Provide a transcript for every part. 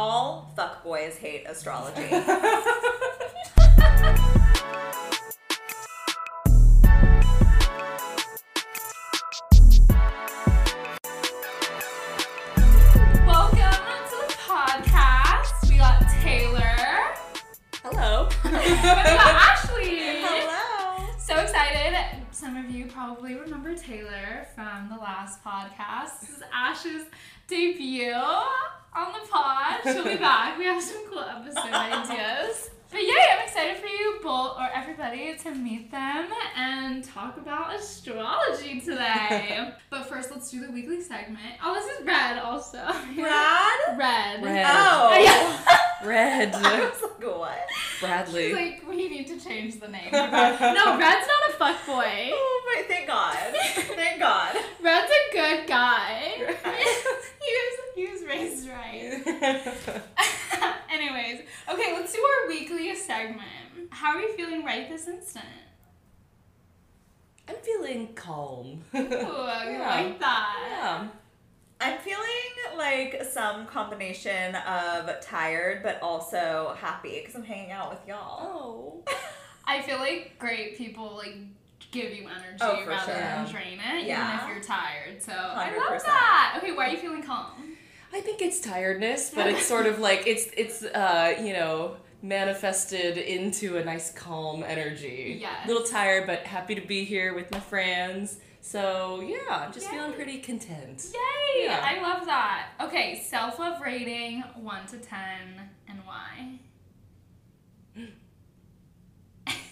All fuckboys hate astrology. Welcome to the podcast. We got Taylor. Hello. we got Ashle. Hello. So excited. Some of you probably remember Taylor from the last podcast. This is Ash's debut on the pod. She'll be back. We have some cool episode ideas. But yay, I'm excited for you both or everybody to meet them and talk about astrology today. but first, let's do the weekly segment. Oh, this is Red also. Brad? Red. Red. Oh. Yeah. Red. I was like, what? Bradley. She's like, we need to change the name. No, Red's not a fuck boy. Oh my, thank God. Thank God. Red's a good guy. He was raised right. Anyways, okay, let's do our weekly segment. How are you feeling right this instant? I'm feeling calm. Ooh, I Yeah. like that. Yeah. I'm feeling like some combination of tired but also happy because I'm hanging out with y'all. Oh. I feel like great people like give you energy Oh, rather sure. than drain it, Yeah. even if you're tired. So I love that. Okay, why are you feeling calm? I think it's tiredness, but it's sort of like it's it's uh, you know, manifested into a nice calm energy. Yes. A little tired but happy to be here with my friends. So yeah, I'm just Yay. feeling pretty content. Yay! Yeah. I love that. Okay, self love rating one to ten, and why?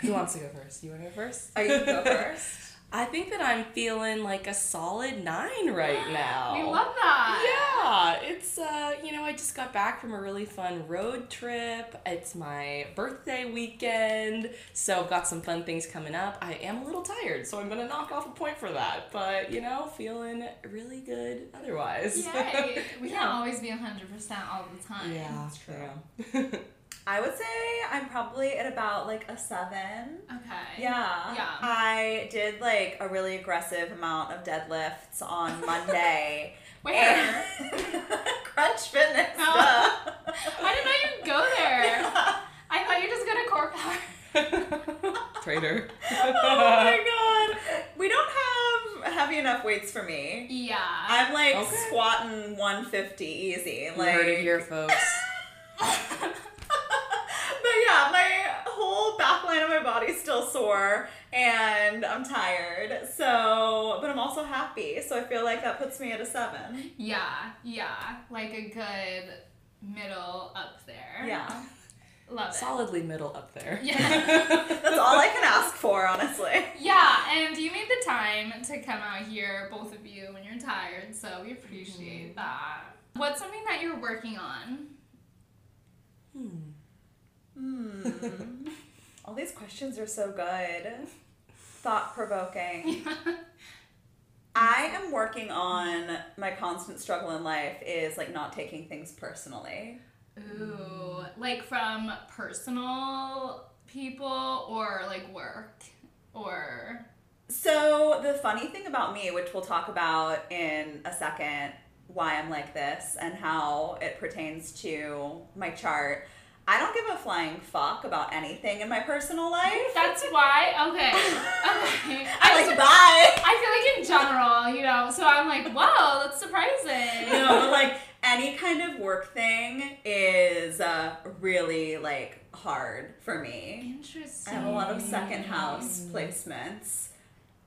Who wants to go first? You wanna go first? Oh, you can go first. I think that I'm feeling like a solid nine right now. We love that. Yeah, it's uh, you know, I just got back from a really fun road trip. It's my birthday weekend, so I've got some fun things coming up. I am a little tired, so I'm gonna knock off a point for that. But you know, feeling really good otherwise. Yay! We can't always be hundred percent all the time. Yeah, That's true. yeah. I would say I'm probably at about like a seven. Okay. Yeah. Yeah. I did like a really aggressive amount of deadlifts on Monday. Where? Crunch Fitness. Oh. duh. I didn't know you'd go there. I thought you were just gonna CorePower. Traitor. oh my god. We don't have heavy enough weights for me. Yeah. I'm like Okay. squatting 150 easy. You Like heard it here, folks. But yeah, my whole back line of my body's still sore and I'm tired. So, but I'm also happy. So I feel like that puts me at a seven. yeah. Yeah. Like a good middle up there. Yeah. Love it. Solidly middle up there. Yeah. That's all I can ask for, honestly. Yeah, and you made the time to come out here, both of you, when you're tired, so we appreciate that. What's something that you're working on? Hmm. Hmm. All these questions are so good. Thought provoking. I am working on my constant struggle in life is like not taking things personally. Ooh, like from personal people or like work or So the funny thing about me, which we'll talk about in a second, why I'm like this and how it pertains to my chart. I don't give a flying fuck about anything in my personal life. that's why. Okay, okay. I'm like, just- bye. I feel like in general, you know. So I'm like, whoa, that's surprising. No, but like any kind of work thing is uh, really like hard for me. Interesting. I have a lot of second house placements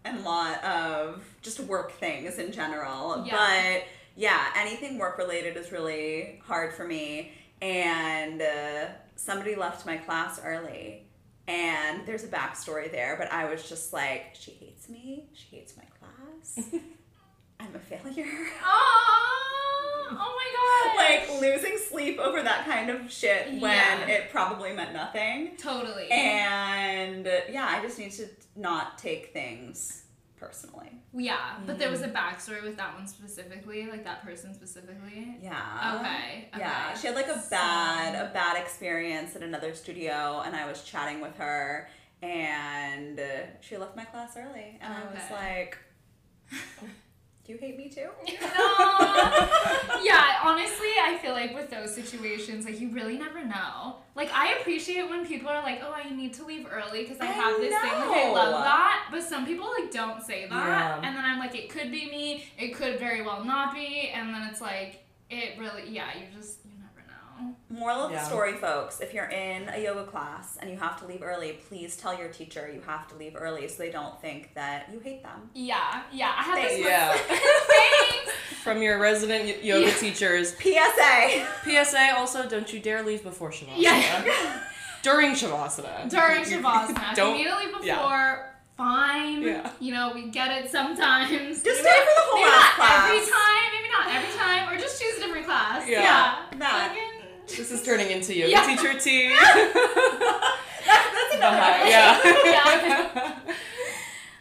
and a lot of just work things in general. Yeah. But yeah, anything work related is really hard for me. And uh, somebody left my class early. And there's a backstory there, but I was just like, she hates me. She hates my class. I'm a failure. Oh, oh my god. like losing sleep over that kind of shit when Yeah. it probably meant nothing. totally. And yeah, I just need to not take things personally. Yeah, but there was a backstory with that one specifically, like that person specifically. Yeah. Okay. okay. Yeah, she had like a So- bad a bad experience at another studio, and I was chatting with her, and uh, she left my class early, and I was like, Do you hate me too? No. yeah, honestly, I feel like with those situations, like you really never know. Like I appreciate when people are like, "Oh, I need to leave early because I, I have this thing." Like I love that, but some people like don't say that, Yeah. and then I'm like, it could be me. It could very well not be, and then it's like, it really, yeah, you just you know. Moral of Yeah. the story, folks: If you're in a yoga class and you have to leave early, please tell your teacher you have to leave early so they don't think that you hate them. Yeah, yeah. I have this. Thanks. Yeah. Thanks. From your resident yoga Yeah. teachers. PSA. PSA also, don't you dare leave before Shavasana. Yeah. During Shavasana. During You- Shavasana. Don't. Immediately before, yeah. fine. Yeah. You know, we get it sometimes. Just Maybe stay for the whole maybe last not class. every time, maybe not every time, or just choose a different class. Yeah. Yeah. Nah. Fucking- This is turning into yoga Yeah. teacher tea. That's another Behind- one. yeah.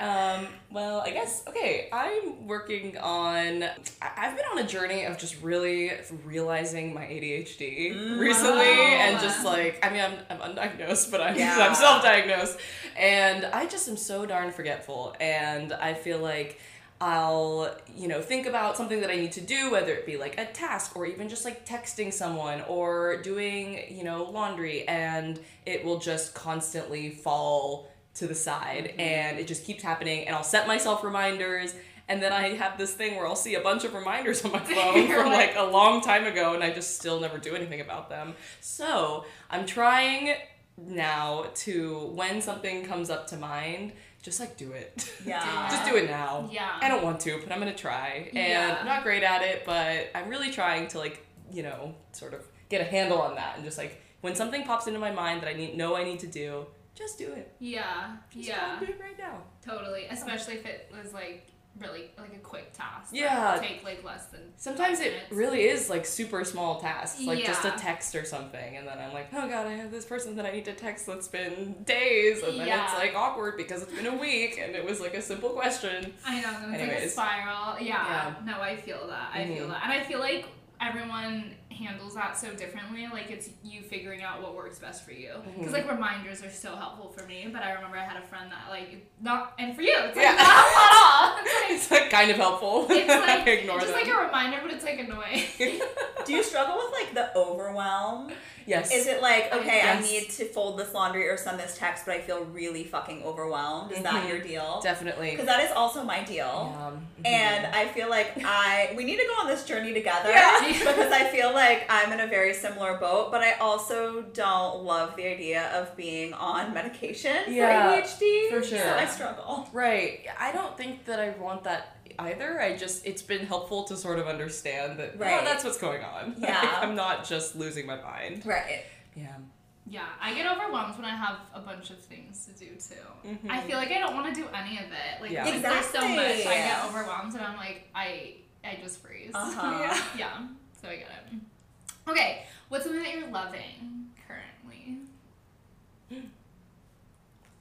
um, well, I guess okay. I'm working on. I've been on a journey of just really realizing my ADHD Mm. recently, and just like I mean, I'm I'm undiagnosed, but I'm Yeah. I'm self-diagnosed, and I just am so darn forgetful, and I feel like. I'll, you know, think about something that I need to do, whether it be like a task or even just like texting someone or doing, you know, laundry, and it will just constantly fall to the side mm-hmm. and it just keeps happening. And I'll set myself reminders, and then I have this thing where I'll see a bunch of reminders on my phone from like- like a long time ago, and I just still never do anything about them. So I'm trying now to, when something comes up to mind, just like do it. Yeah. just do it now. Yeah. I don't want to, but I'm gonna try. And Yeah. I'm not great at it, but I'm really trying to like, you know, sort of get a handle on that and just like when something pops into my mind that I need know I need to do, just do it. Yeah. Just Yeah. do it right now. Totally. Especially if it was like really like a quick task. Yeah. Take like less than. Sometimes it really is like super small tasks, like just a text or something, and then I'm like, oh god, I have this person that I need to text that's been days, and then Yeah. it's like awkward because it's been a week and it was like a simple question. I know, it's like a Anyways. spiral. Yeah. Yeah. No, I feel that. I feel Mhm. that. And I feel like everyone handles that so differently. Like it's you figuring out what works best for you. Because Mhm. like reminders are so helpful for me. But I remember I had a friend that like not and for you it's like Yeah. not at all. It's It's like kind of helpful. it's like ignore it's just them. like a reminder, but it's like annoying. Do you struggle with like the overwhelm? yes. Is it like, okay, I need to fold this laundry or send this text, but I feel really fucking overwhelmed? Is that Mhm. your deal? Definitely. Because that is also my deal. Um, And I feel like I we need to go on this journey together Yeah. because I feel like I'm in a very similar boat, but I also don't love the idea of being on medication Yeah, for ADHD. for sure. So I struggle. Right. I don't think that I want that either. I just it's been helpful to sort of understand that Right. oh, that's what's going on. Yeah. Like, I'm not just losing my mind. Right. Yeah. yeah, I get overwhelmed when I have a bunch of things to do too. Mhm. I feel like I don't want to do any of it. Like, Yeah. like, there's so Exactly. much I get overwhelmed and I'm like I I just freeze. Uh-huh. Yeah. Yeah, so I get it. Okay, what's something that you're loving currently?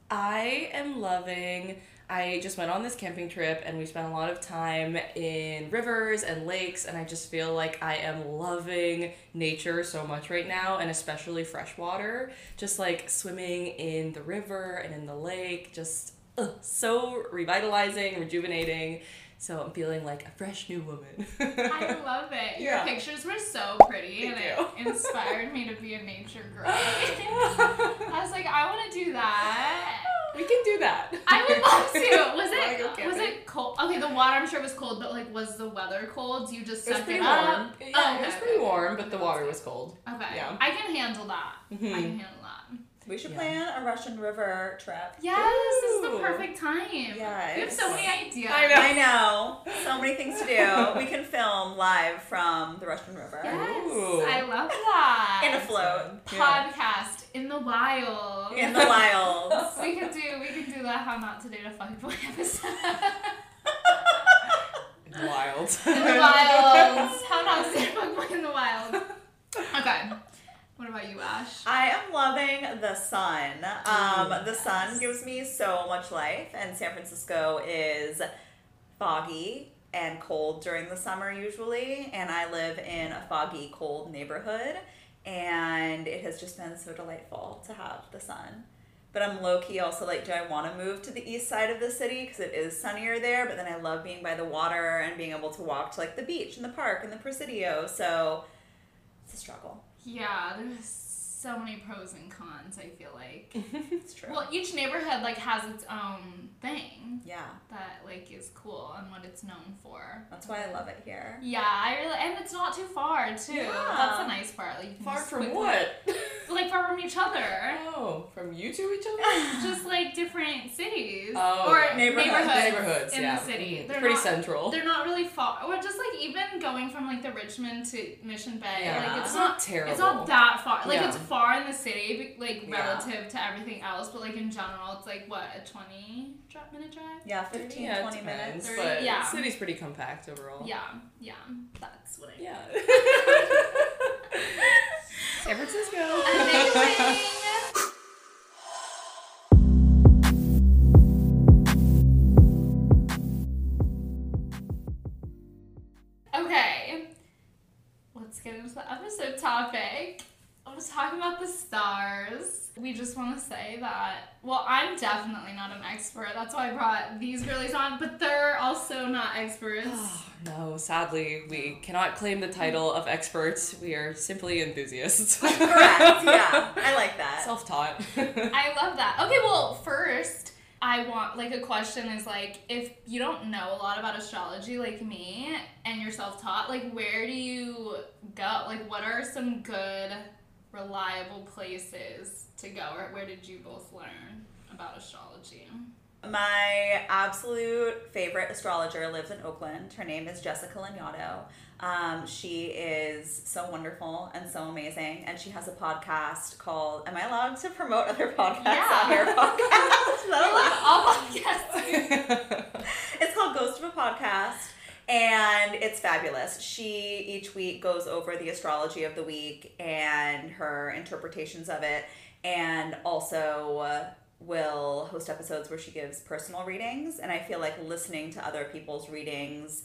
I am loving. I just went on this camping trip and we spent a lot of time in rivers and lakes, and I just feel like I am loving nature so much right now, and especially freshwater. Just like swimming in the river and in the lake, just ugh, so revitalizing, rejuvenating. So I'm feeling like a fresh new woman. I love it. Your Yeah. pictures were so pretty Thank and it inspired me to be a nature girl. I was like, I want to do that. we can do that. I would love to. Was it was it cold? Okay, the water I'm sure was cold, but like, was the weather cold? Do you just It was pretty it up? warm. Yeah, Oh, it was pretty warm, but the water was cold. Okay, Yeah. I can handle that. I Mhm. can handle that. We should Yeah. plan a Russian River trip. Yes, this is the perfect time. Yes. we have so many ideas. I know. I know. So many things to do. We can film live from the Russian River. Yes, Ooh. I love that. In a float. Yeah. podcast in the wild. In the wild. we could do we could do that how not to date a fuckboy episode. In the Wild. in the wild. How not to date a fuck boy in the wild. Okay. What about you, Ash? I am loving the sun. Um, the sun gives me so much life, and San Francisco is foggy and cold during the summer usually, and I live in a foggy, cold neighborhood, and it has just been so delightful to have the sun. but I'm low key also like, do I want to move to the east side of the city because it is sunnier there? But then I love being by the water and being able to walk to like the beach and the park and the Presidio. So it's a struggle. Yeah, there's so many pros and cons, I feel like. It's true. well, each neighborhood like has its own thing yeah, that like is cool and what it's known for. that's why I love it here. Yeah, I really and it's not too far too. Yeah. That's a nice part. Like Far from quickly- what? Like far from each other. Oh, from you to each other? Just like different cities Oh, or. Neighborhoods. neighborhoods, in yeah. the city. Mhm. They're Pretty not, central. They're not really far. Or just like even going from like the Richmond to Mission Bay. Yeah. Like it's not not terrible. It's not that far. Like Yeah. it's far in the city, like relative to everything else, but like in general, it's like what a twenty minute drive. Yeah, 15, yeah, it 20 depends, minutes. Thirty- But yeah. city's pretty compact overall. Yeah, yeah, that's what I. Yeah. San Francisco. Amazing. Okay, let's get into the episode topic. I was talking about the stars. We just want to say that, well, I'm definitely not an expert. That's why I brought these girlies on, but they're also not experts. no, sadly, we cannot claim the title of experts. We are simply enthusiasts. Correct. Yeah, I like that. Self-taught. I love that. Okay, well, first, I want like a question is like if you don't know a lot about astrology like me and you're self-taught, like where do you go? Like what are some good reliable places to go or where did you both learn about astrology? My absolute favorite astrologer lives in Oakland. Her name is Jessica Lanyadoo. Um, she is so wonderful and so amazing, and she has a podcast called. Am I allowed to promote other podcasts Yeah. on your podcast? Is that allowed? All podcasts. It's called Ghost of a Podcast, and it's fabulous. She each week goes over the astrology of the week and her interpretations of it, and also uh, will host episodes where she gives personal readings. And I feel like listening to other people's readings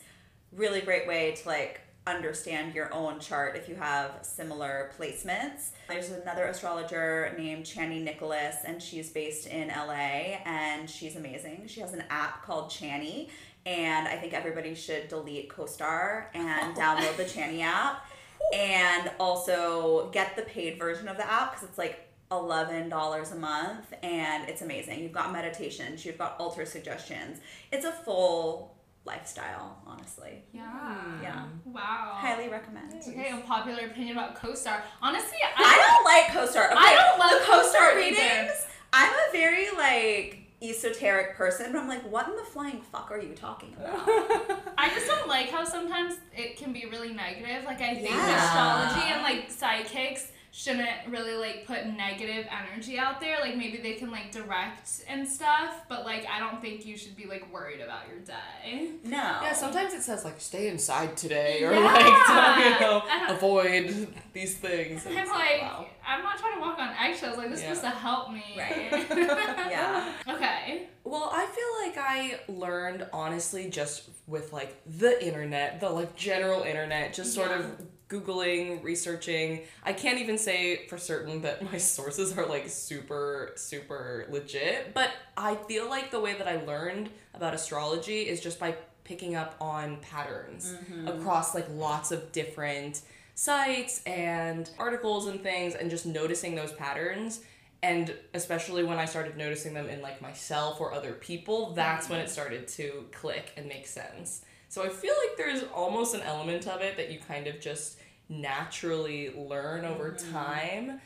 really great way to like understand your own chart if you have similar placements. There's another astrologer named Chani Nicholas, and she's based in LA, and she's amazing. She has an app called Chani, and I think everybody should delete CoStar and download the Chani app, and also get the paid version of the app because it's like $11 a month and it's amazing. You've got meditations, you've got altar suggestions. It's a full lifestyle, honestly. Yeah. Hmm. Yeah. Wow. Highly recommend. Okay, unpopular opinion about CoStar. Honestly, I, I don't like CoStar. Okay, I don't love the CoStar CoStar readings. I'm a very like esoteric person, but I'm like, what in the flying fuck are you talking about? I just don't like how sometimes it can be really negative. Like I think Yeah. astrology and like psychics shouldn't really like put negative energy out there. Like maybe they can like direct and stuff, but like I don't think you should be like worried about your day. No. Yeah, sometimes it says like stay inside today or Yeah. like to, you know avoid these things. And I'm it's like, wow. I'm not trying to walk on eggshells. Like this is supposed to help me. Right. Yeah. Okay. Well, I feel like I learned honestly just with like the internet, the like general internet, just sort Yeah. of googling, researching. I can't even say for certain that my sources are like super super legit, but I feel like the way that I learned about astrology is just by picking up on patterns mm-hmm. across like lots of different sites and articles and things and just noticing those patterns and especially when I started noticing them in like myself or other people, that's when it mm-hmm. started to click and make sense. So I feel like there's almost an element of it that you kind of just naturally learn over time.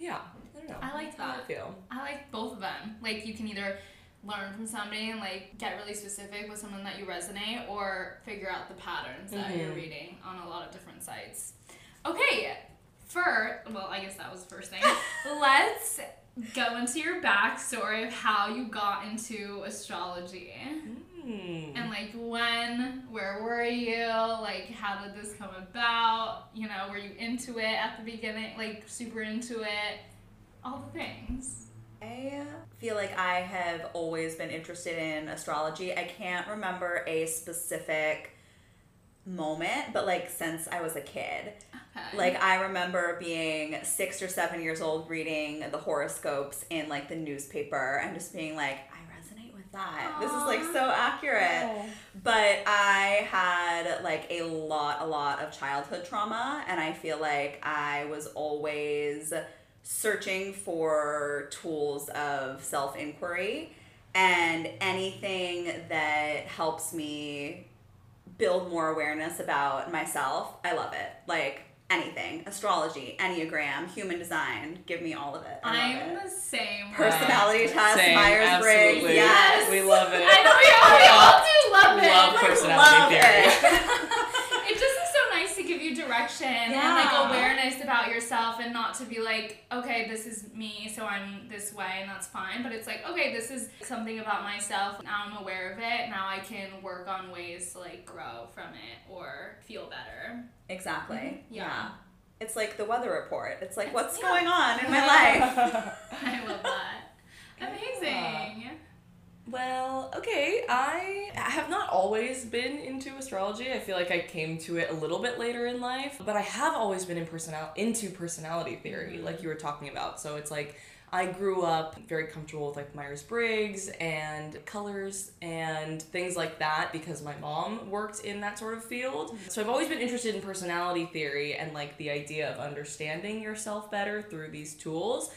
Yeah, I don't know. I like that. I feel. I like both of them. Like you can either learn from somebody and like get really specific with someone that you resonate or figure out the patterns that you're Mhm. reading on a lot of different sites. Okay, for well, I guess that was the first thing. Let's go into your backstory of how you got into astrology. Hmm. And like when, where were you? Like how did this come about? You know, were you into it at the beginning? Like super into it? All the things. I feel like I have always been interested in astrology. I can't remember a specific moment, but like since I was a kid. Okay. Like I remember being six or seven years old reading the horoscopes in like the newspaper and just being like, I resonate with that. This is like so accurate. Oh. But I had like a lot, a lot of childhood trauma, and I feel like I was always searching for tools of self inquiry and anything that helps me build more awareness about myself. I love it. Like anything astrology, Enneagram, human design give me all of it. I i'm it. the same. way. Personality test, Same, Myers Briggs. absolutely. Yes. We love it. I know we all, we all do love it. Love personality love theory. it. it just is so nice to give you direction and Yeah. About yourself and not to be like okay this is me so i'm this way and that's fine but it's like okay this is something about myself now i'm aware of it now i can work on ways to like grow from it or feel better Exactly. Mm-hmm. Yeah. Yeah. It's like the weather report. It's like, It's- what's yeah. going on in my life? i love that amazing Well, okay. I have not always been into astrology. I feel like I came to it a little bit later in life, but I have always been in personal into personality theory, mm-hmm. like you were talking about. So it's like I grew up very comfortable with like Myers Briggs and colors and things like that because my mom worked in that sort of field. Mm-hmm. So I've always been interested in personality theory and like the idea of understanding yourself better through these tools.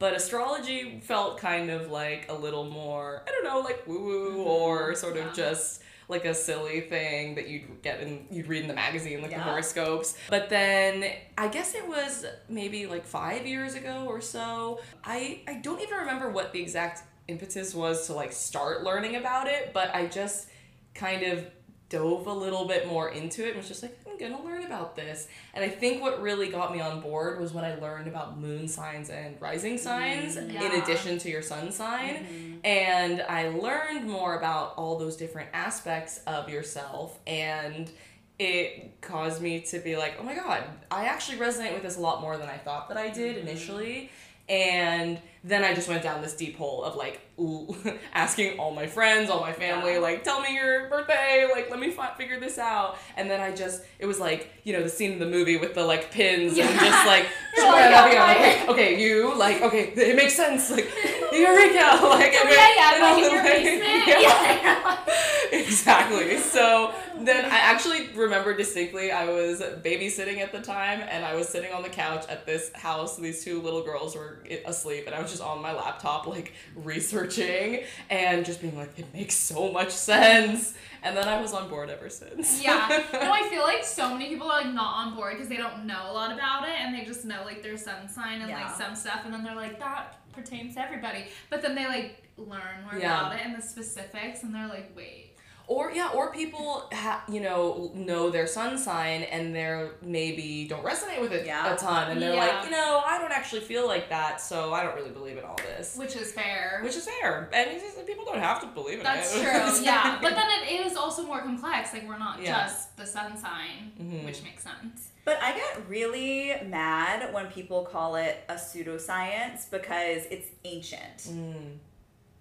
But astrology felt kind of like a little more, I don't know, like woo woo mm-hmm. or sort of Yeah. just like a silly thing that you'd get in, you'd read in the magazine, like the horoscopes. But then I guess it was maybe like five years ago or so. I, I don't even remember what the exact impetus was to like start learning about it, but I just kind of dove a little bit more into it and was just like, I'm gonna learn about this. And I think what really got me on board was when I learned about moon signs and rising signs mm, in addition to your sun sign. Mm-hmm. And I learned more about all those different aspects of yourself and it caused me to be like, oh my god, I actually resonate with this a lot more than I thought that I did mm-hmm. initially. And then I just went down this deep hole of like asking all my friends, all my family, Yeah. like, tell me your birthday, like, let me fi- figure this out. And then I just, it was like, you know, the scene in the movie with the like pins and just like, just oh like, grabbing oh like, okay, okay, you, like, okay, it makes sense, like, eureka, like, okay, yeah, yeah, and like I in was your like- yeah. Yeah. exactly. So then I actually remember distinctly I was babysitting at the time and I was sitting on the couch at this house. These two little girls were asleep and I was just on my laptop like researching and just being like, it makes so much sense. And then I was on board ever since. Yeah. No, I feel like so many people are like not on board because they don't know a lot about it and they just know like their sun sign and Yeah. like some stuff and then they're like that pertains to everybody. But then they like learn more Yeah. about it and the specifics and they're like, wait. Or yeah, or people ha- you know know their sun sign and they're maybe don't resonate with it Yeah. a ton, and they're Yeah. like, you know, I don't actually feel like that, so I don't really believe in all this. Which is fair. Which is fair, and just, people don't have to believe in That's it. true, yeah. But then it is also more complex. Like we're not Yeah. just the sun sign, Mhm. which makes sense. But I get really mad when people call it a pseudoscience because it's ancient. Mm.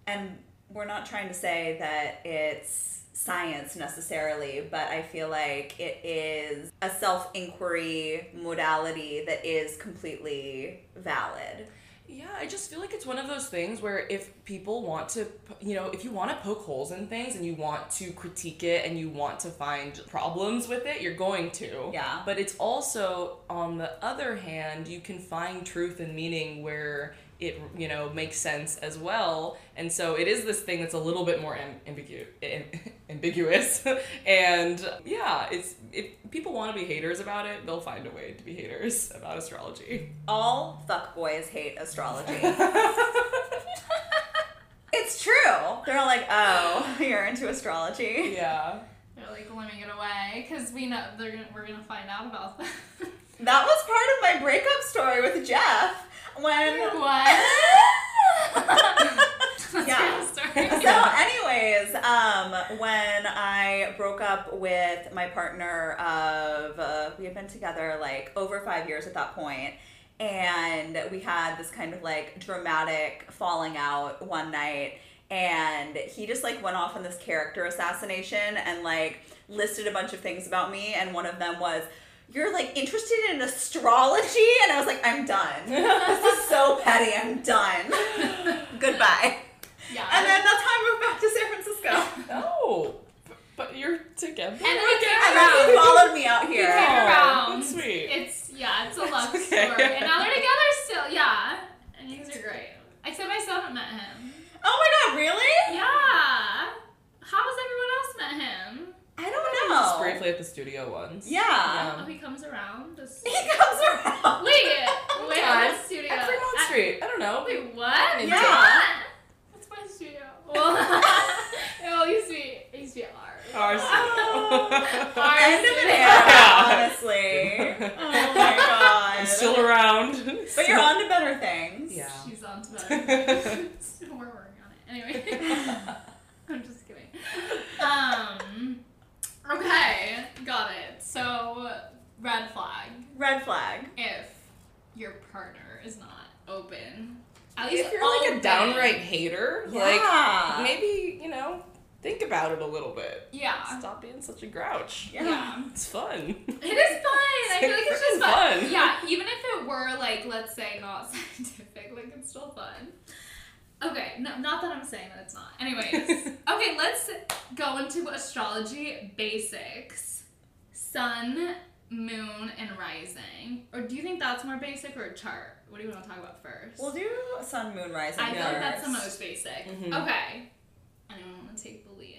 And we're not trying to say that it's science necessarily, but I feel like it is a self inquiry modality that is completely valid. Yeah, I just feel like it's one of those things where if people want to, you know, if you want to poke holes in things and you want to critique it and you want to find problems with it, you're going to. Yeah. But it's also, on the other hand, you can find truth and meaning where it, you know, makes sense as well. And so it is this thing that's a little bit more am- ambigu- am- ambiguous. and yeah, it's if people want to be haters about it, they'll find a way to be haters about astrology. All fuck boys hate astrology. it's true. They're all like, oh, you're into astrology. Yeah. They're like living it away because we know they're gonna, we're gonna find out about that. That was part of my breakup story with Jeff. When what? Yeah. hear the story. so anyways um when i broke up with my partner of uh, we had been together like over five years at that point and we had this kind of like dramatic falling out one night and he just like went off on this character assassination and like listed a bunch of things about me, and one of them was. You're like interested in astrology, and I was like, I'm done. this is so petty. I'm done. Goodbye. Yeah. And then that's how I moved back to San Francisco. Oh, but you're together. And then it came And then he followed me out He here. came Oh, around. that's sweet. It's yeah, it's a love Okay. story, and now they're together still. Yeah, and you're great. Except I still haven't met him. Oh my god, really? Yeah. How has everyone else met him? I don't Just know. briefly at the studio once. Yeah. Oh, he comes around. Just... He comes around. Wait, wait, Time. what studio? At Fremont At- Street. I don't know. Wait, what? Yeah. What? What's my studio? Well, it used to be, it used to be ours. Ours. Our End of an era, honestly. Oh my god. I'm still around. But you're on to better things. Yeah. She's on to better. Things. We're working on it. Anyway, I'm just kidding. Um. Okay, got it. So, red flag. Red flag. If your partner is not open, at least If you're like a open. downright hater, Yeah. like maybe you know, think about it a little bit. Yeah. Stop being such a grouch. Yeah. Yeah. It's fun. It is fun. I feel like it's just fun. fun. Yeah, even if it were like, let's say, not scientific, like it's still fun. Okay, no, not that I'm saying that it's not. Anyways, okay, let's go into astrology basics: sun, moon, and rising. Or do you think that's more basic or a chart? What do you want to talk about first? We'll do sun, moon, rising. I feel like that's the most basic. Mhm. Okay. Anyone want to take the lead in on explaining?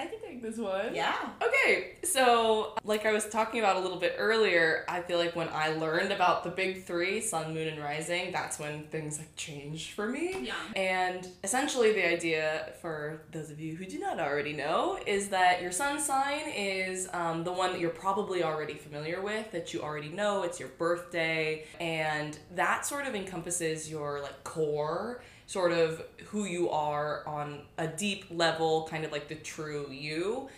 I can take this one. Yeah. Okay, so like I was talking about a little bit earlier, I feel like when I learned about the big three, sun, moon, and rising, that's when things like changed for me. Yeah. And essentially, the idea for those of you who do not already know is that your sun sign is um, the one that you're probably already familiar with, that you already know, it's your birthday, and that sort of encompasses your like core sort of who you are on a deep level, kind of like the true you.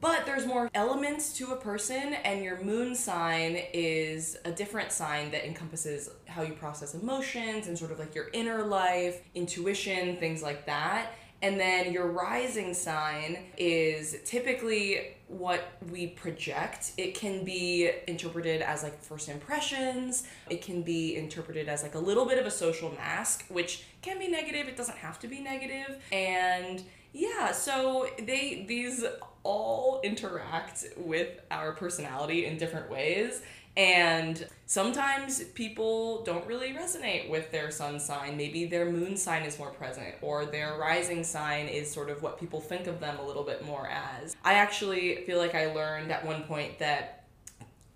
But there's more elements to a person, and your moon sign is a different sign that encompasses how you process emotions and sort of like your inner life, intuition, things like that. And then your rising sign is typically what we project. It can be interpreted as like first impressions, it can be interpreted as like a little bit of a social mask, which can be negative, it doesn't have to be negative. And yeah, so they these all interact with our personality in different ways. And sometimes people don't really resonate with their sun sign. Maybe their moon sign is more present, or their rising sign is sort of what people think of them a little bit more as. I actually feel like I learned at one point that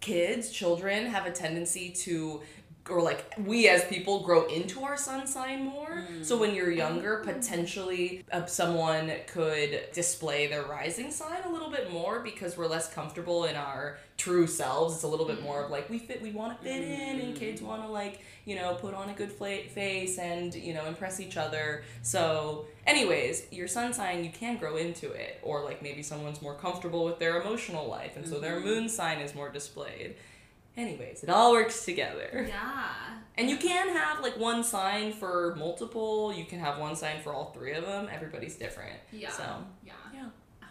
kids, children, have a tendency to or like we as people grow into our sun sign more. So when you're younger, mm. potentially uh, someone could display their rising sign a little bit more because we're less comfortable in our true selves. It's a little bit more of like we fit, we want to fit in, and kids mm. want to like you know put on a good fla- face and you know impress each other. So, anyways, your sun sign you can grow into it, or like maybe someone's more comfortable with their emotional life, and so their mm-hmm. moon sign is more displayed. Anyways, it all works together. Yeah. And you can have like one sign for multiple, you can have one sign for all three of them. Everybody's different. Yeah. So, Yeah. yeah.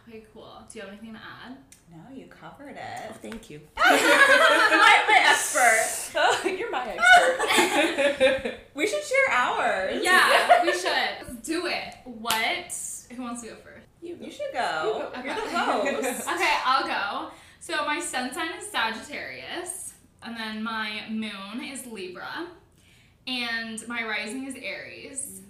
Okay, cool. Do you have anything to add? No, you covered it. Oh, thank you. my, my expert. Oh, you're my expert. We should share ours. Yeah, we should. Let's do it. What? Who wants to go first? you You should go. Okay. You're the host. Okay, I'll go. So my sun sign is Sagittarius, and then my moon is Libra, and my rising is Aries.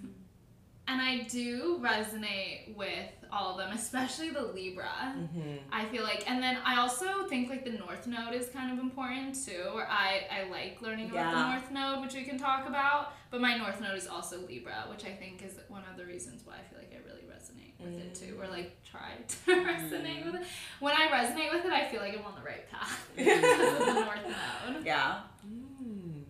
And I do resonate with all of them, especially the Libra. Mhm. I feel like, and then I also think like the North Node is kind of important too. Where I I like learning about the North Node, which we can talk about. But my North Node is also Libra, which I think is one of the reasons why I feel like I really resonate with it too, or like try to resonate with it. When I resonate with it, I feel like I'm on the right path because the North Node. Yeah. Mm.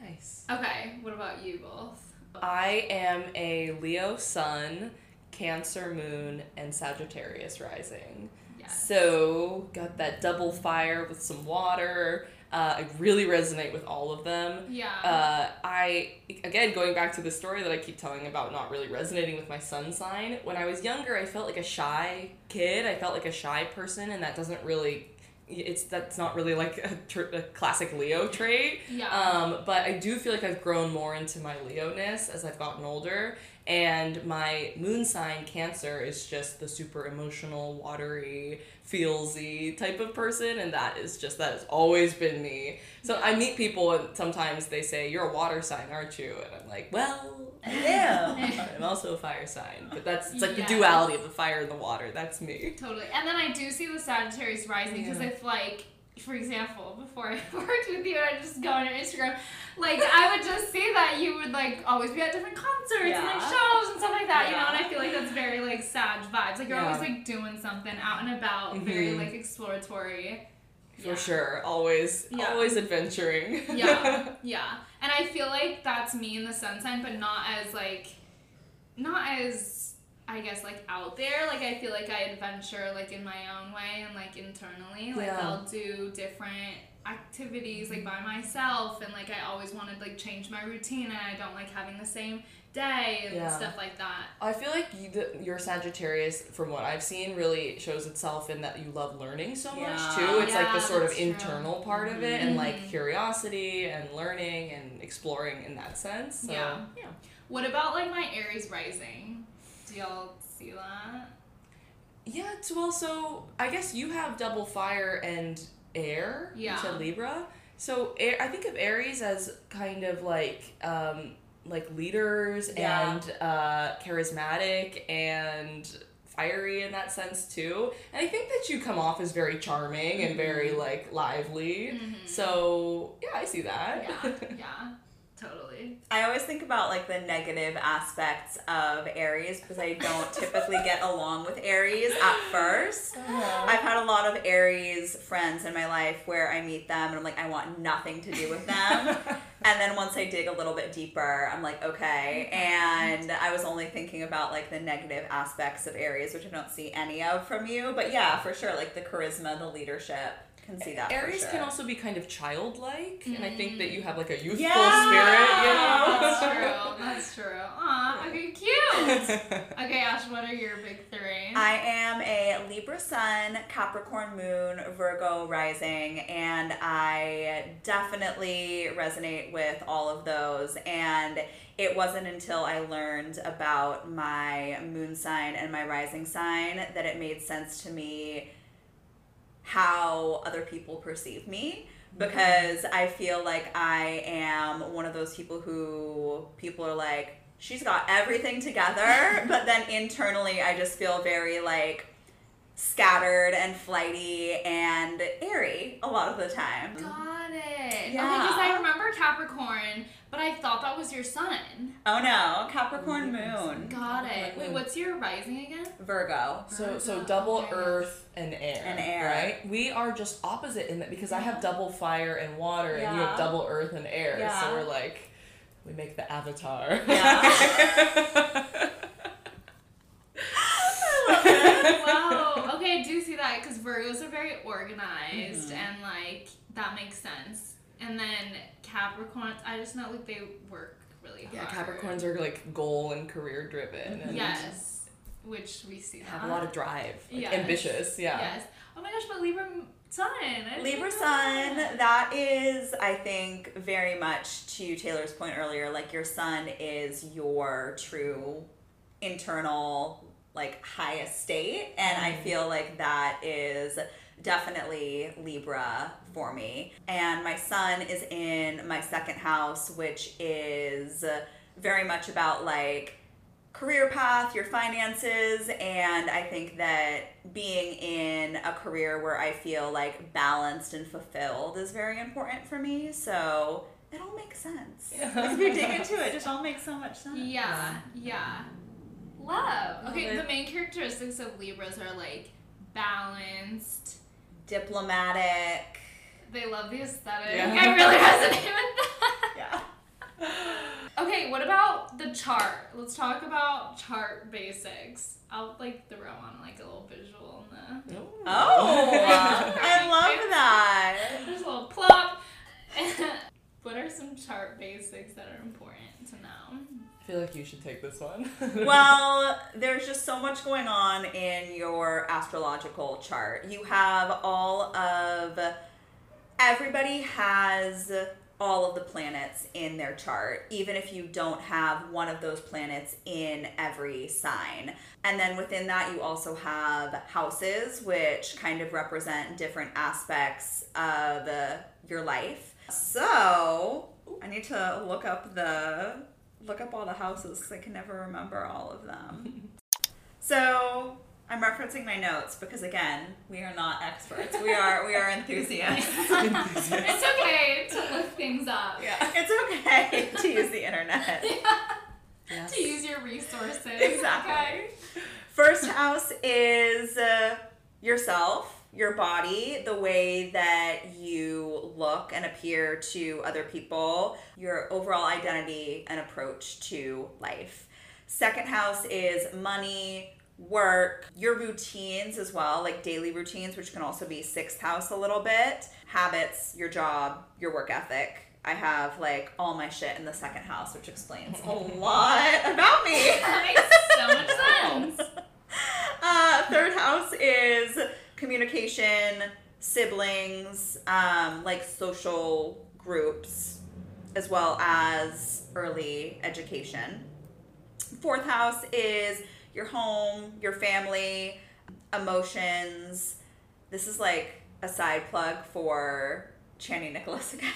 Nice. Okay, what about you both? I am a Leo sun, Cancer moon, and Sagittarius rising. Yes. So, got that double fire with some water. Uh, I really resonate with all of them. Yeah. Uh, I again going back to the story that I keep telling about not really resonating with my sun sign. When I was younger, I felt like a shy kid. I felt like a shy person, and that doesn't really. It's that's not really like a, tr- a classic Leo trait. yeah. Um, but I do feel like I've grown more into my Leo ness as I've gotten older. And my moon sign, Cancer, is just the super emotional, watery, feelsy type of person. And that is just, that has always been me. So I meet people and sometimes they say, You're a water sign, aren't you? And I'm like, Well, I am. I'm also a fire sign. But that's, it's like Yes. the duality of the fire and the water. That's me. Totally. And then I do see the Sagittarius rising because Yeah. if like for example, before I worked with you and I just go on your Instagram, like I would just see that you would like always be at different concerts and like shows and stuff like that, you know, and I feel like that's very like Sag vibes. Like you're Yeah. always like doing something out and about, very Mhm. like exploratory. For Yeah. sure. Always, Yeah. always adventuring. Yeah, yeah. And I feel like that's me in the sun sign, but not as like, not as I guess like out there. Like I feel like I adventure like in my own way and like internally. Like Yeah. I'll do different activities like by myself and like I always wanted like change my routine and I don't like having the same day and Yeah. stuff like that. I feel like you, the, your Sagittarius, from what I've seen, really shows itself in that you love learning so much too. It's like the sort of that's true. internal part of it, and like Mhm. curiosity and learning and exploring in that sense. So, Yeah. yeah. What about like my Aries rising? Do y'all see that? Yeah. It's well. So I guess you have double fire and air. Yeah. You said Libra. So air, I think of Aries as kind of like um, like leaders Yeah. and uh, charismatic and fiery in that sense too. And I think that you come off as very charming and very like lively. Mhm. So yeah, I see that. Yeah, yeah, totally. I always think about like the negative aspects of Aries because I don't typically get along with Aries at first. Uh-huh. I've had a lot of Aries friends in my life where I meet them and I'm like, I want nothing to do with them. and then once I dig a little bit deeper, I'm like, okay. And I was only thinking about like the negative aspects of Aries, which I don't see any of from you. But yeah, for sure, like the charisma, the leadership, can see that. Aries sure. can also be kind of childlike, and I think that you mm. have like a youthful Yeah. spirit, you know. That's true. That's true. Aw, okay, cute. Okay, Ash, what are your big three? I am a Libra Sun, Capricorn Moon, Virgo Rising, and I definitely resonate with all of those. And it wasn't until I learned about my moon sign and my rising sign that it made sense to me how other people perceive me mm-hmm. because I feel like I am one of those people who people are like, she's got everything together, but then internally I just feel very like scattered and flighty and airy a lot of the time. Got it. Okay, Yeah. because I remember Capricorn, but I thought that was your sun. Oh no, Capricorn moon, Got it. Wait, what's your rising again? Virgo. So so double okay. earth and air. And air. Right? We are just opposite in that because I have double fire and water and you have double earth and air. Yeah. So we're like we make the avatar. Yeah. wow. Okay, I do see that because Virgos are very organized Mhm. and like that makes sense. And then Capricorns, I just know like they work really hard. yeah, Capricorns are like goal and career driven and Yes, which we see that. have a lot of drive. Like Yes. ambitious, yeah. Yes. Oh my gosh, but Libra Sun. Libra sun, that. that is, I think, very much to Taylor's point earlier, like your sun is your true internal, like high estate And I mm-hmm. feel like that is definitely Libra for me. And my sun is in my second house, which is very much about like career path, your finances, and I think that being in a career where I feel like balanced and fulfilled is very important for me. So it all makes sense. Yeah. If you dig into it, it just all makes so much sense. Yeah, yeah. Love. Okay, Love the main characteristics of Libras are like balanced. Diplomatic. They love the aesthetic. Yeah. I really resonate with that. Yeah. Okay, what about the chart? Let's talk about chart basics. I'll like throw on like a little visual in the Oh, I love that. There's a little plop. What are some chart basics that are important to know. Feel like you should take this one. well, there's just so much going on in your astrological chart. You have all of everybody has all of the planets in their chart, even if you don't have one of those planets in every sign. And then within that, you also have houses, which kind of represent different aspects of uh, your life. So I need to look up the look up all the houses because I can never remember all of them. so I'm referencing my notes because again, we are not experts. We are we are enthusiasts. it's okay to look things up. Yeah. It's okay to use the internet. Yes. To use your resources. Exactly. Okay. First house is uh, yourself, your body, the way that you look and appear to other people, your overall identity and approach to life. Second house is money, work, your routines as well, like daily routines, which can also be sixth house a little bit, habits, your job, your work ethic. I have like all my shit in the second house, which explains a lot about me. That makes so much sense. Uh, third house is communication, siblings, um, like social groups, as well as early education. Fourth house is your home, your family, emotions. This is like a side plug for Chani Nicholas again.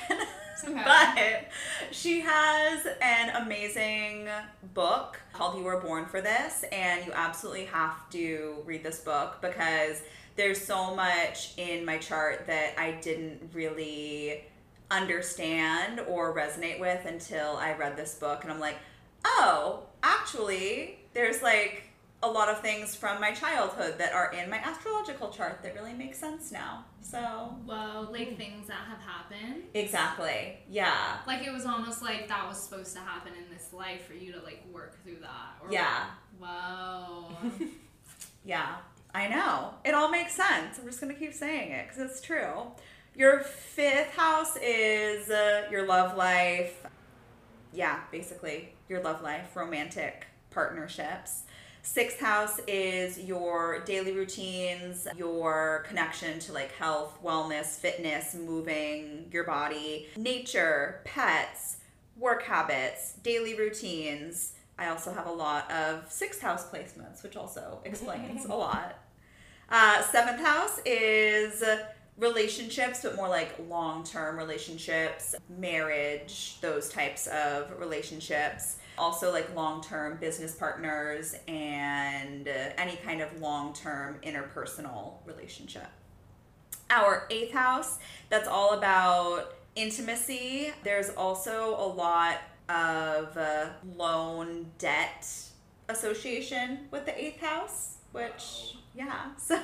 Okay. but she has an amazing book called You Were Born for This, and you absolutely have to read this book because there's so much in my chart that I didn't really understand or resonate with until I read this book, and I'm like, oh, actually, there's like a lot of things from my childhood that are in my astrological chart that really make sense now. So, Whoa, like things that have happened. exactly. Yeah. Like it was almost like that was supposed to happen in this life for you to like work through that. Or Yeah. Whoa. Yeah. I know. It all makes sense. I'm just going to keep saying it because it's true. Your fifth house is uh, your love life. Yeah, basically, your love life, romantic partnerships. Sixth house is your daily routines, your connection to like health, wellness, fitness, moving your body, nature, pets, work habits, daily routines. I also have a lot of sixth house placements, which also explains a lot. Uh, seventh house is relationships, but more like long term relationships, marriage, those types of relationships. Also, like long term business partners and any kind of long term interpersonal relationship. Our eighth house, that's all about intimacy. There's also a lot of uh, loan debt association with the eighth house, which, yeah, so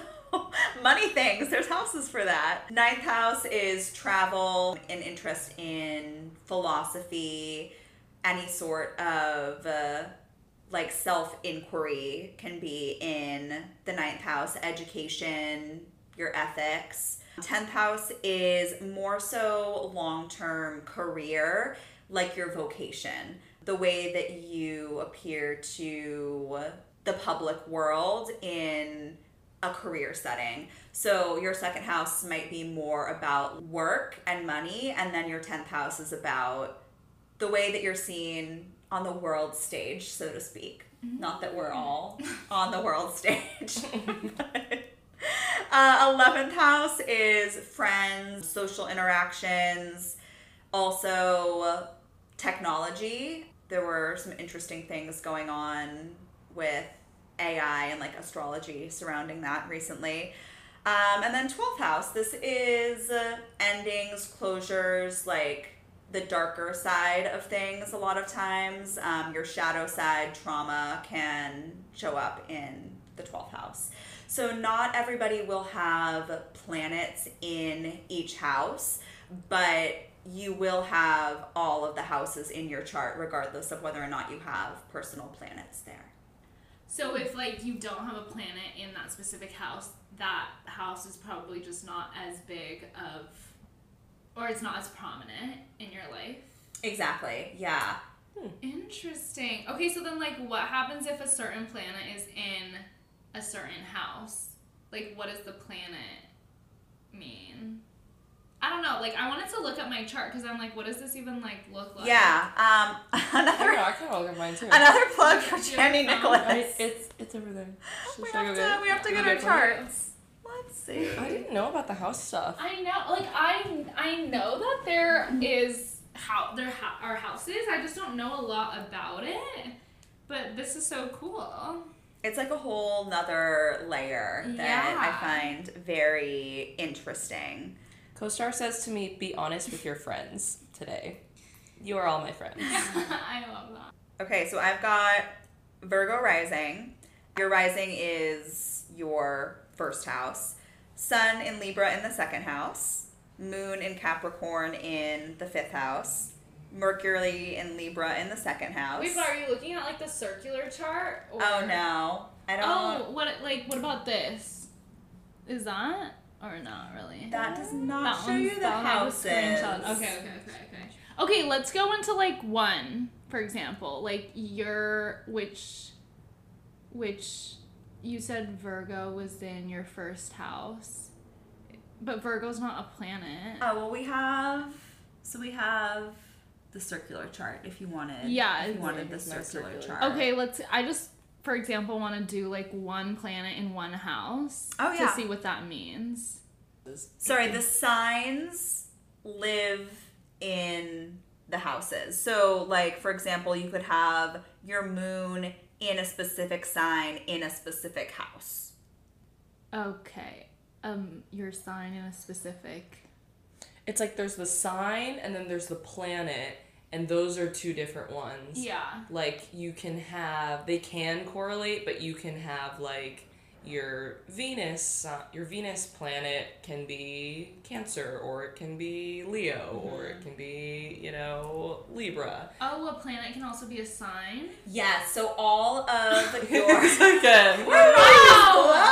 money things, there's houses for that. Ninth house is travel and interest in philosophy, any sort of uh, like self inquiry can be in the ninth house, education, your ethics. 10th house is more so long term career, like your vocation, the way that you appear to the public world in a career setting. So your second house might be more about work and money, and then your 10th house is about the way that you're seen on the world stage, so to speak. Not that we're all on the world stage. uh, 11th house is friends, social interactions, also technology. There were some interesting things going on with AI and like astrology surrounding that recently. Um, and then 12th house, this is uh, endings, closures, like the darker side of things a lot of times. Um, your shadow side trauma can show up in the 12th house. So, not everybody will have planets in each house, but you will have all of the houses in your chart, regardless of whether or not you have personal planets there. So if like you don't have a planet in that specific house, that house is probably just not as big of or it's not as prominent in your life. Exactly. Yeah. Hmm. Interesting. Okay, so then like what happens if a certain planet is in a certain house? Like what does the planet mean? I don't know. Like I wanted to look at my chart because I'm like, what does this even like look like? Yeah. Um. Another don't I kind of look at mine too. another plug for Yeah. Chani Um, Nicholas. I, it's it's over there. we have to we have to get our charts. Let's see. I didn't know about the house stuff. I know. Like I I know that there is how there ha- are houses. I just don't know a lot about it. But this is so cool. It's like a whole nother layer that Yeah. I find very interesting. Co-star says to me, "Be honest with your friends today. You are all my friends." I love that. Okay, so I've got Virgo rising. Your rising is your first house. Sun in Libra in the second house. Moon in Capricorn in the fifth house. Mercury in Libra in the second house. Wait, but are you looking at like the circular chart? Or... oh no, I don't. Oh, what like what about this? Is that or not really? That does not That show you the that one I have a houses. screenshot. Okay, okay, okay, okay. Okay, let's go into like one, for example. Like your which which you said Virgo was in your first house. But Virgo's not a planet. Oh well, we have. So we have the circular chart. If you wanted. Yeah, If you wanted the circular, circular. chart. Okay, let's I just for example want to do like one planet in one house Oh, yeah. to see what that means. Sorry, the signs live in the houses. So, like, for example, you could have your moon in a specific sign in a specific house. Okay. Um your sign in a specific It's like there's the sign and then there's the planet, and those are two different ones. Yeah. Like you can have, they can correlate, but you can have like your Venus, uh, your Venus planet can be Cancer, or it can be Leo, or it can be you know Libra. Oh, a planet can also be a sign. Yes, so all of your. Again. Wow!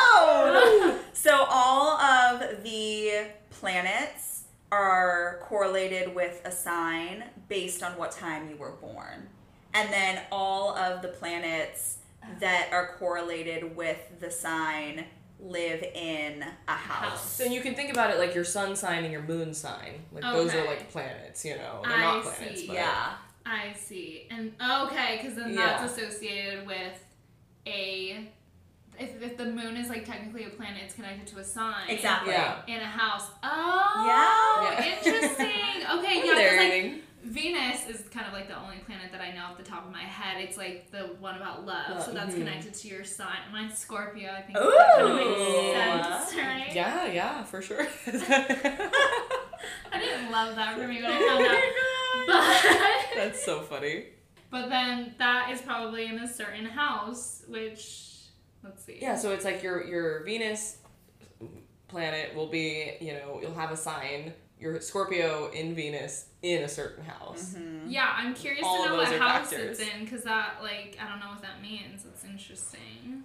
so, all of the planets are correlated with a sign based on what time you were born. And then all of the planets that are correlated with the sign live in a house. So you can think about it like your sun sign and your moon sign. Like those are like planets, you know. They're I not planets, see. but Yeah. I see. And okay, because then Yeah. that's associated with a. If, if the moon is like technically a planet, it's connected to a sign. Exactly. Yeah. In a house. Oh. Yeah. Interesting. Okay, yeah, There, like Venus is kind of like the only planet that I know off the top of my head. It's like the one about love, so that's Mhm. connected to your sign. Mine's Scorpio. I think Ooh. that kind of makes sense, right? Yeah, yeah, for sure. I didn't love that for me when I Oh found out. But That's so funny. but then that is probably in a certain house, which let's see. Yeah, so it's like your your Venus planet will be, you know, you'll have a sign, your Scorpio in Venus in a certain house. Mm-hmm. Yeah, I'm curious All to know what house factors. it's in because that like I don't know what that means. It's interesting.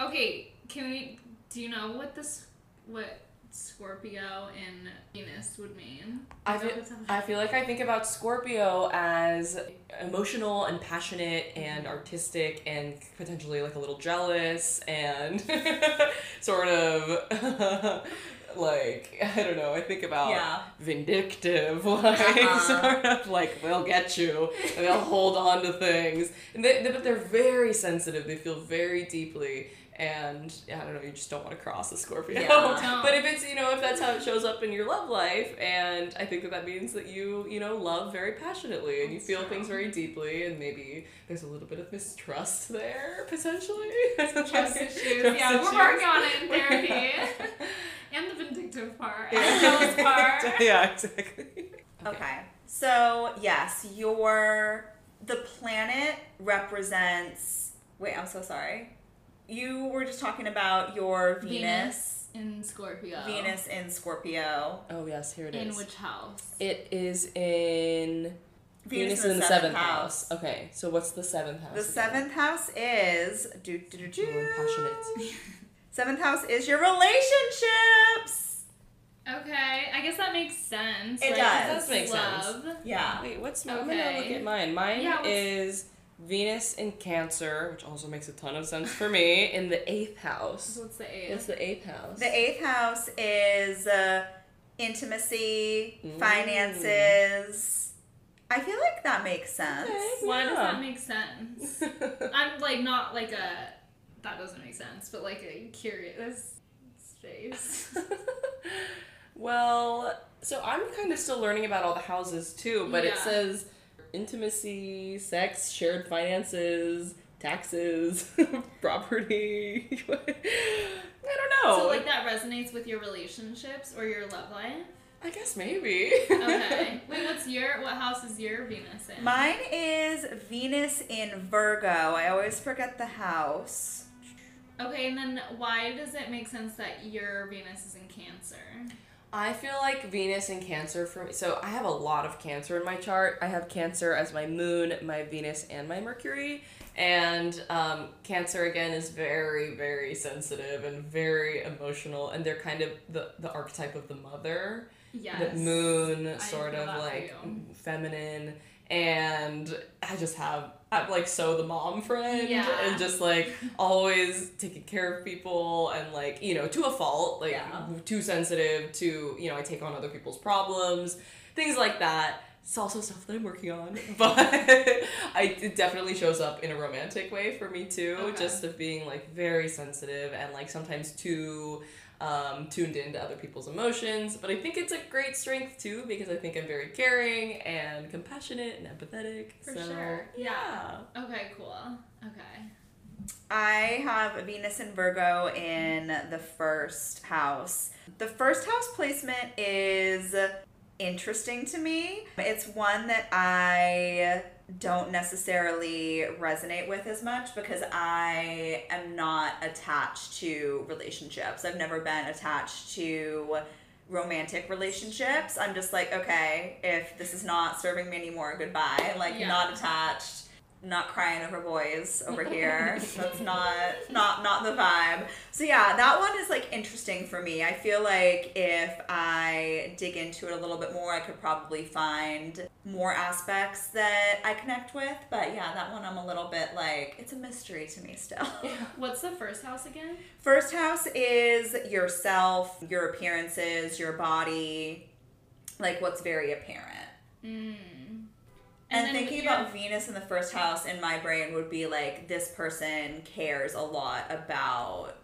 Okay, can we? Do you know what this what Scorpio and Venus would mean? I feel. I feel like I think about Scorpio as emotional and passionate and artistic and potentially like a little jealous and sort of like I don't know. I think about Yeah. vindictive, like Uh-huh. sort of like they'll get you and they'll hold on to things, and they, they- but they're very sensitive. They feel very deeply. And I don't know, you just don't want to cross a Scorpio. Yeah. But if it's, you know, if that's how it shows up in your love life, and I think that that means that you, you know, love very passionately and you feel true. things very deeply, and maybe there's a little bit of mistrust there, potentially. Trust issues. Trust yeah, issues. we're working on it in therapy. and the vindictive part. And the Yeah. jealous part. yeah, exactly. Okay. So, yes, your the planet represents Wait, I'm so sorry. You were just talking about your Venus Venus in Scorpio. Venus in Scorpio. Oh yes, here it is. In which house? It is in Venus, in the seventh house. Okay, so what's the seventh house? The again? seventh house is do do do Ooh, I'm passionate. Seventh house is your relationships. Okay, I guess that makes sense. It right? does. It does make sense. Love. Yeah. Wait, what's my? I'm gonna look at mine. Mine Yeah, is Venus in Cancer, which also makes a ton of sense for me. In the eighth house. What's the What's eighth? the eighth house? The eighth house is uh, intimacy, Mm. finances. I feel like that makes sense. Okay. Why does that make sense? I'm like not like a that doesn't make sense, but like a curious face. well, so I'm kind of still learning about all the houses too, but it says intimacy, sex, shared finances, taxes, property. I don't know. So like that resonates with your relationships or your love life. I guess maybe. Okay. Wait, what's your what house is your Venus in? Mine is Venus in Virgo. I always forget the house. Okay, and then why does it make sense that your Venus is in Cancer? I feel like Venus and Cancer for me. So I have a lot of Cancer in my chart. I have Cancer as my moon, my Venus, and my Mercury. And um, Cancer again is very, very sensitive and very emotional, and they're kind of the the archetype of the mother. Yes. the moon sort of like you. feminine and i just have I'm like so the mom friend Yeah. and just like always taking care of people and like you know to a fault like Yeah. too sensitive to you know i take on other people's problems things like that it's also stuff that i'm working on but I, it definitely shows up in a romantic way for me too Okay. just of being like very sensitive and like sometimes too um, tuned into other people's emotions. But I think it's a great strength too because I think I'm very caring and compassionate and empathetic. For so, sure. Yeah. Okay, cool. Okay. I have Venus and Virgo in the first house. The first house placement is interesting to me. It's one that I don't necessarily resonate with as much because I am not attached to relationships. I've never been attached to romantic relationships. I'm just like, okay, if this is not serving me anymore, goodbye. Like Yeah. not attached not crying over boys over here. That's not not not the vibe. So yeah, that one is like interesting for me. I feel like if I dig into it a little bit more, I could probably find more aspects that I connect with. But yeah, that one I'm a little bit like it's a mystery to me still. What's the first house again? First house is yourself, your appearances, your body, like what's very apparent. Mm. And, then thinking your- about Venus in the first house in my brain would be like this person cares a lot about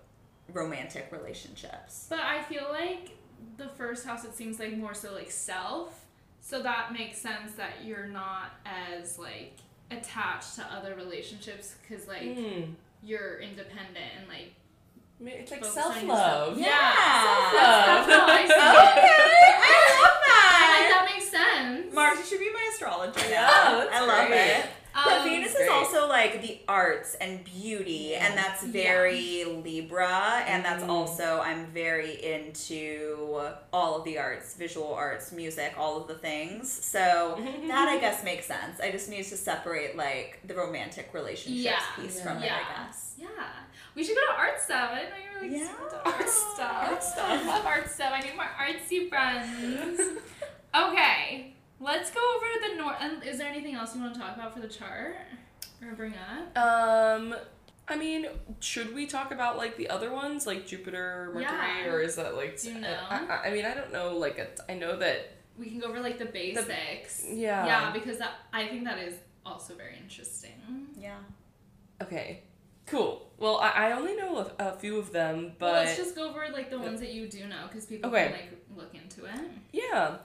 romantic relationships. But I feel like the first house it seems like more so like self. So that makes sense that you're not as like attached to other relationships because like Mm. you're independent and like It's like self love. yourself. Yeah. that's, that's how I see Okay, it. I love I'm that. Like that makes sense. Margs, you should be my astrologer. Yeah, now. that's I love great. it. But Um, Venus is also like the arts and beauty, and that's Yeah. very Libra, and that's Mm. also I'm very into all of the arts, visual arts, music, all of the things. So that I guess makes sense. I just need to separate like the romantic relationships Yeah. piece from it, I guess. Yeah. We should go to art stuff. I didn't know you were like Yeah. art stuff. Art stuff. I love art stuff. I need more artsy friends. okay. Let's go over the north. And is there anything else you want to talk about for the chart or bring up? Um, I mean, should we talk about like the other ones, like Jupiter, Mercury, Yeah. or is that like? Do you I- know? I, I mean, I don't know. Like, a, I know that. We can go over like the basics. yeah. Yeah, because that I think that is also very interesting. Yeah. Okay. Cool. Well, I, I only know a, a few of them, but well, let's just go over like the ones that you do know because people Okay. can like look into it. Yeah.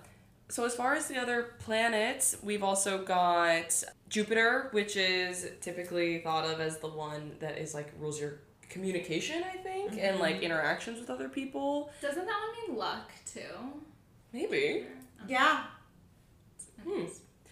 So as far as the other planets, we've also got Jupiter, which is typically thought of as the one that is like rules your communication, I think, and like interactions with other people. Doesn't that one mean luck too? Maybe. Yeah. Hmm.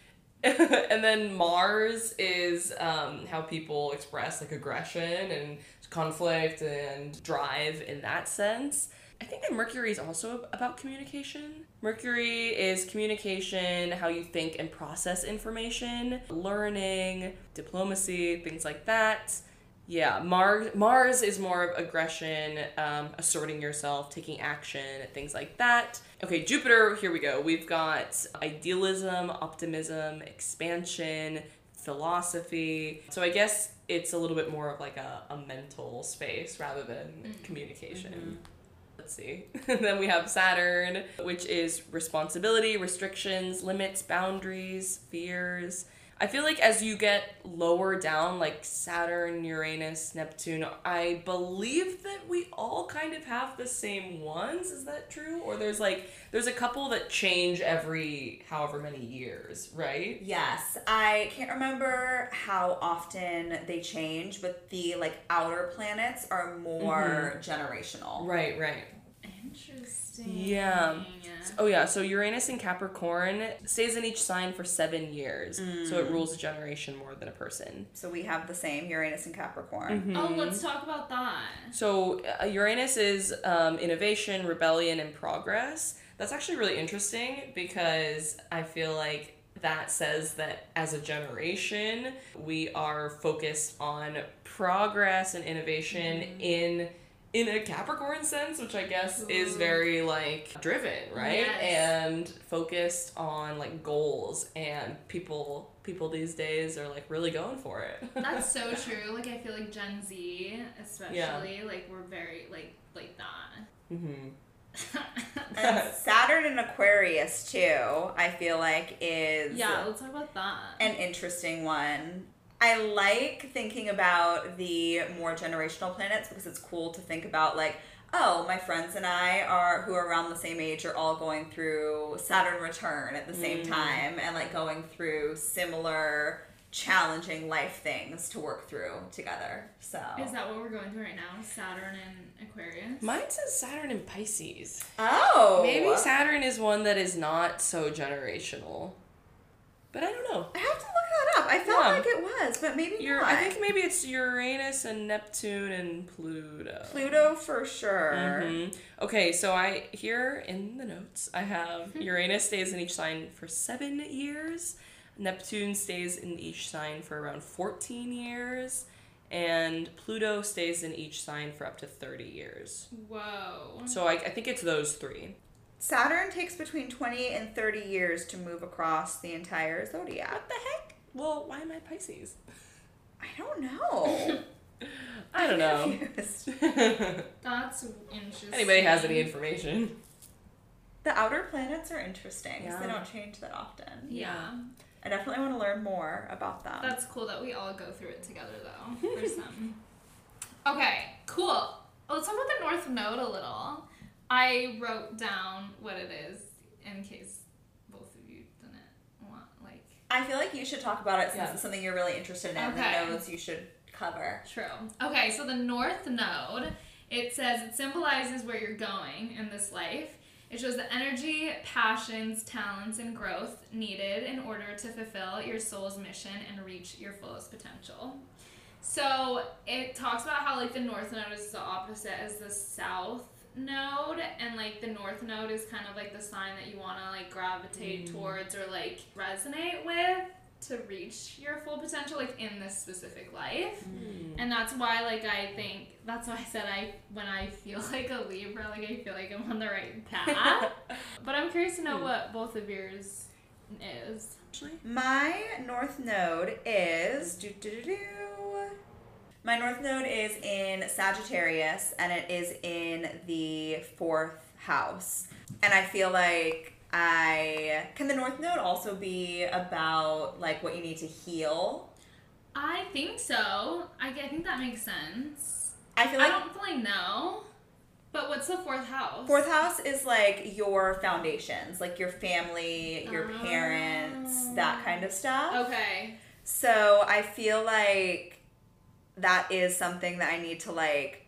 and then Mars is um, how people express like aggression and conflict and drive in that sense. I think that Mercury is also about communication. Mercury is communication, how you think and process information, learning, diplomacy, things like that. Yeah, Mars Mars is more of aggression, um, asserting yourself, taking action, things like that. Okay, Jupiter, here we go. We've got idealism, optimism, expansion, philosophy. So I guess it's a little bit more of like a, a mental space rather than communication. Let's see. then we have Saturn, which is responsibility, restrictions, limits, boundaries, fears. I feel like as you get lower down, like Saturn, Uranus, Neptune, I believe that we all kind of have the same ones. Is that true? Or there's like, there's a couple that change every however many years, right? Yes, I can't remember how often they change, but the like outer planets are more mm-hmm. generational. Right, right. Interesting. Yeah. Oh yeah, so Uranus in Capricorn stays in each sign for seven years, so it rules a generation more than a person. So we have the same Uranus and Capricorn. Mm-hmm. Oh, let's talk about that. So uh, Uranus is um, innovation, rebellion, and progress. That's actually really interesting because I feel like that says that as a generation we are focused on progress and innovation in in a Capricorn sense, which I guess is very like driven, right? Yes. And focused on like goals and people people these days are like really going for it. That's so true. Like I feel like Gen Z, especially, like we're very like like that. hmm Saturn and Aquarius too, I feel like is yeah, let's talk about that. an interesting one. I like thinking about the more generational planets because it's cool to think about like, oh, my friends and I are who are around the same age are all going through Saturn return at the same Mm. time and like going through similar challenging life things to work through together. So Is that what we're going through right now? Saturn and Aquarius. Mine says Saturn and Pisces. Oh Maybe Saturn is one that is not so generational. But I don't know. I have to look that up. I felt Yeah. like it was, but maybe Your, not. I think maybe it's Uranus and Neptune and Pluto. Pluto for sure. Mhm. Okay, so I here in the notes I have Uranus stays in each sign for seven years, Neptune stays in each sign for around fourteen years, and Pluto stays in each sign for up to thirty years. Whoa. So I, I think it's those three. Saturn takes between 20 and 30 years to move across the entire zodiac. What the heck? Well, why am I Pisces? I don't know. I don't know. That's interesting. Anybody has any information? The outer planets are interesting. 'cause They Yeah. don't change that often. Yeah. I definitely want to learn more about them. That's cool that we all go through it together though. For some. Okay, cool. Let's talk about the North Node a little. I wrote down what it is in case both of you didn't want like I feel like you should talk about it since Yeah. it's something you're really interested in. Okay. The nodes you should cover. True. Okay, so the North Node, it says it symbolizes where you're going in this life. It shows the energy, passions, talents, and growth needed in order to fulfill your soul's mission and reach your fullest potential. So it talks about how like the North Node is the opposite as the South Node, and like the North Node is kind of like the sign that you want to like gravitate mm. towards or like resonate with to reach your full potential, like in this specific life. Mm. And that's why, like, I think that's why I said I when I feel like a Libra, like I feel like I'm on the right path. but I'm curious to know hmm. what both of yours is. My north node is do do do do. My north node is in Sagittarius and it is in the fourth house. And I feel like I can the north node also be about like what you need to heal. I think so. I, I think that makes sense. I feel I don't fully know. But what's the fourth house? fourth house is like your foundations, like your family, your ah. parents, that kind of stuff. Okay. So I feel like that is something that I need to like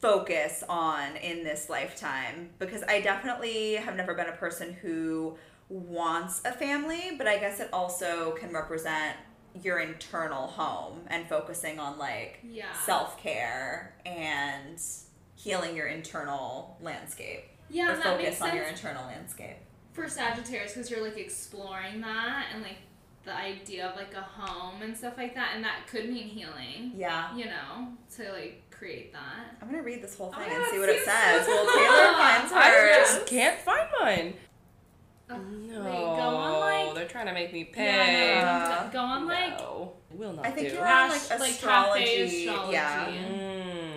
focus on in this lifetime because I definitely have never been a person who wants a family, but I guess it also can represent your internal home and focusing on like Yeah. self-care and healing your internal landscape Yeah, or and that makes focus on your internal landscape. for Sagittarius because you're like exploring that and like the idea of like a home and stuff like that, and that could mean healing. Yeah. You know, to like create that. I'm gonna read this whole thing Oh, and see what it says. so Well. Taylor finds I just can't find mine. Oh, No, wait, go on like they're trying to make me pay. yeah, no, go on like no, will not I think do. you're on like Ash- like astrology. astrology. Yeah. Mm.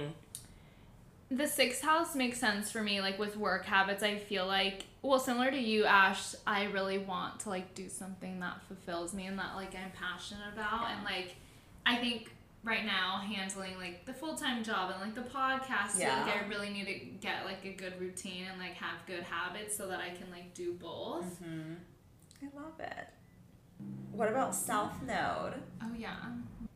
The sixth house makes sense for me like with work habits i feel like well similar to you ash i really want to like do something that fulfills me and that like i'm passionate about and like i think right now handling like the full-time job and like the podcast Yeah. like i really need to get like a good routine and like have good habits so that i can like do both hmm I love it. What about South Node? Oh, yeah.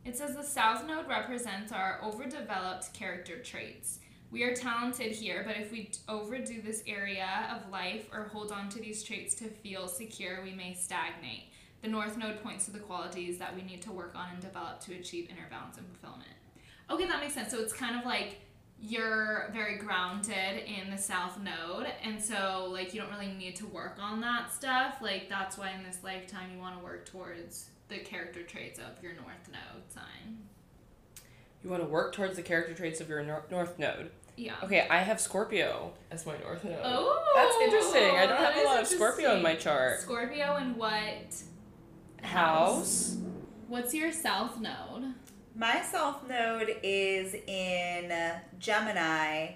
It says the South Node represents our overdeveloped character traits. We are talented here, but if we overdo this area of life or hold on to these traits to feel secure, we may stagnate. The North Node points to the qualities that we need to work on and develop to achieve inner balance and fulfillment. Okay, that makes sense. So it's kind of like you're very grounded in the South Node, and so like you don't really need to work on that stuff. Like that's why in this lifetime you want to work towards the character traits of your North Node sign. You want to work towards the character traits of your nor- North Node. Yeah. Okay, I have Scorpio as my North Node. Oh, That's interesting. I don't have a lot of Scorpio in my chart. Scorpio and what House. What's your South Node? My South Node is in Gemini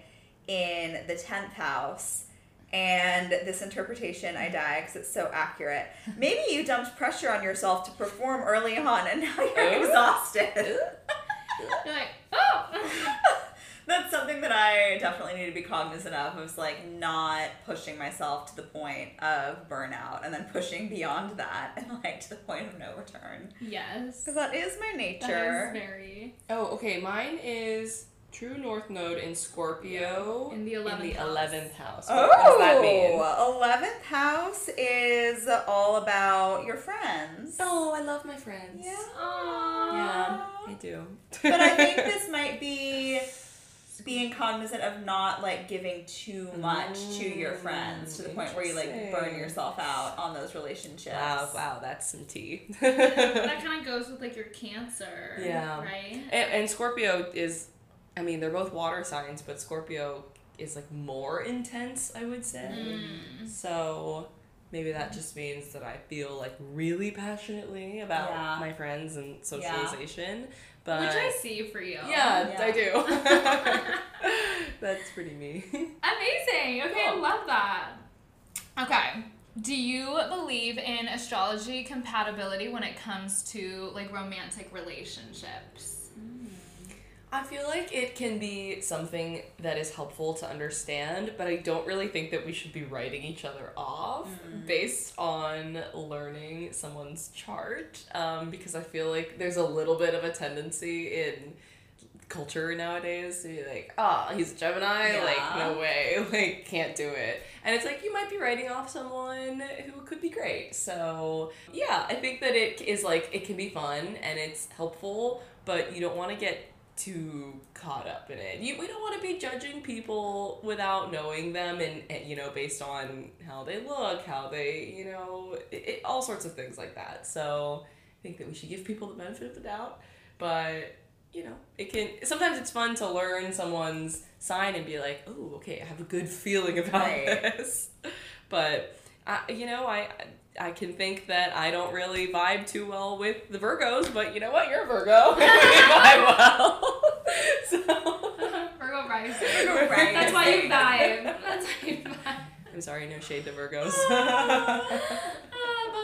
in the 10th house. And this interpretation, I die because it's so accurate. Maybe you dumped pressure on yourself to perform early on and now you're Oh. exhausted. You're like, oh. That's something that I definitely need to be cognizant of, is like not pushing myself to the point of burnout and then pushing beyond that and like to the point of no return. yes. Because that is my nature. is very Oh, okay. Mine is true North Node in Scorpio in the in eleventh. the house. eleventh house. Oh, What does that oh, mean? 11th house is all about your friends. Oh, I love my friends. Yeah. Aww. Yeah, I do. But I think this might be being cognizant of not like giving too much to your friends to the point where you like burn yourself out on those relationships. Wow, wow, that's some tea. that kind of goes with like your Cancer. Yeah. Right. And, and Scorpio is, I mean, they're both water signs, but Scorpio is like more intense, I would say. Mm. So maybe that just means that I feel like really passionately about Yeah. my friends and socialization. But Which I see for you. yeah, Yeah. I do. That's pretty me. Amazing. Okay, I love that. Okay. Do you believe in astrology compatibility when it comes to like romantic relationships? I feel like it can be something that is helpful to understand, but I don't really think that we should be writing each other off based on learning someone's chart. Um, because I feel like there's a little bit of a tendency in culture nowadays to be like, ah, he's a Gemini, Yeah. like, no way, like, can't do it. And it's like, you might be writing off someone who could be great. So, yeah, I think that it is like, it can be fun and it's helpful, but you don't want to get too caught up in it. You, we don't want to be judging people without knowing them and, and, you know, based on how they look, how they, you know, it, it, all sorts of things like that. So I think that we should give people the benefit of the doubt, but you know, it can sometimes it's fun to learn someone's sign and be like, oh, okay, I have a good feeling about Right. this. But I, you know, I I can think that I don't really vibe too well with the Virgos, but you know what? You're a Virgo. we vibe well. so Virgo rising. Virgo rising. That's why you vibe. That's why you vibe. I'm sorry, no shade to Virgos. Ah,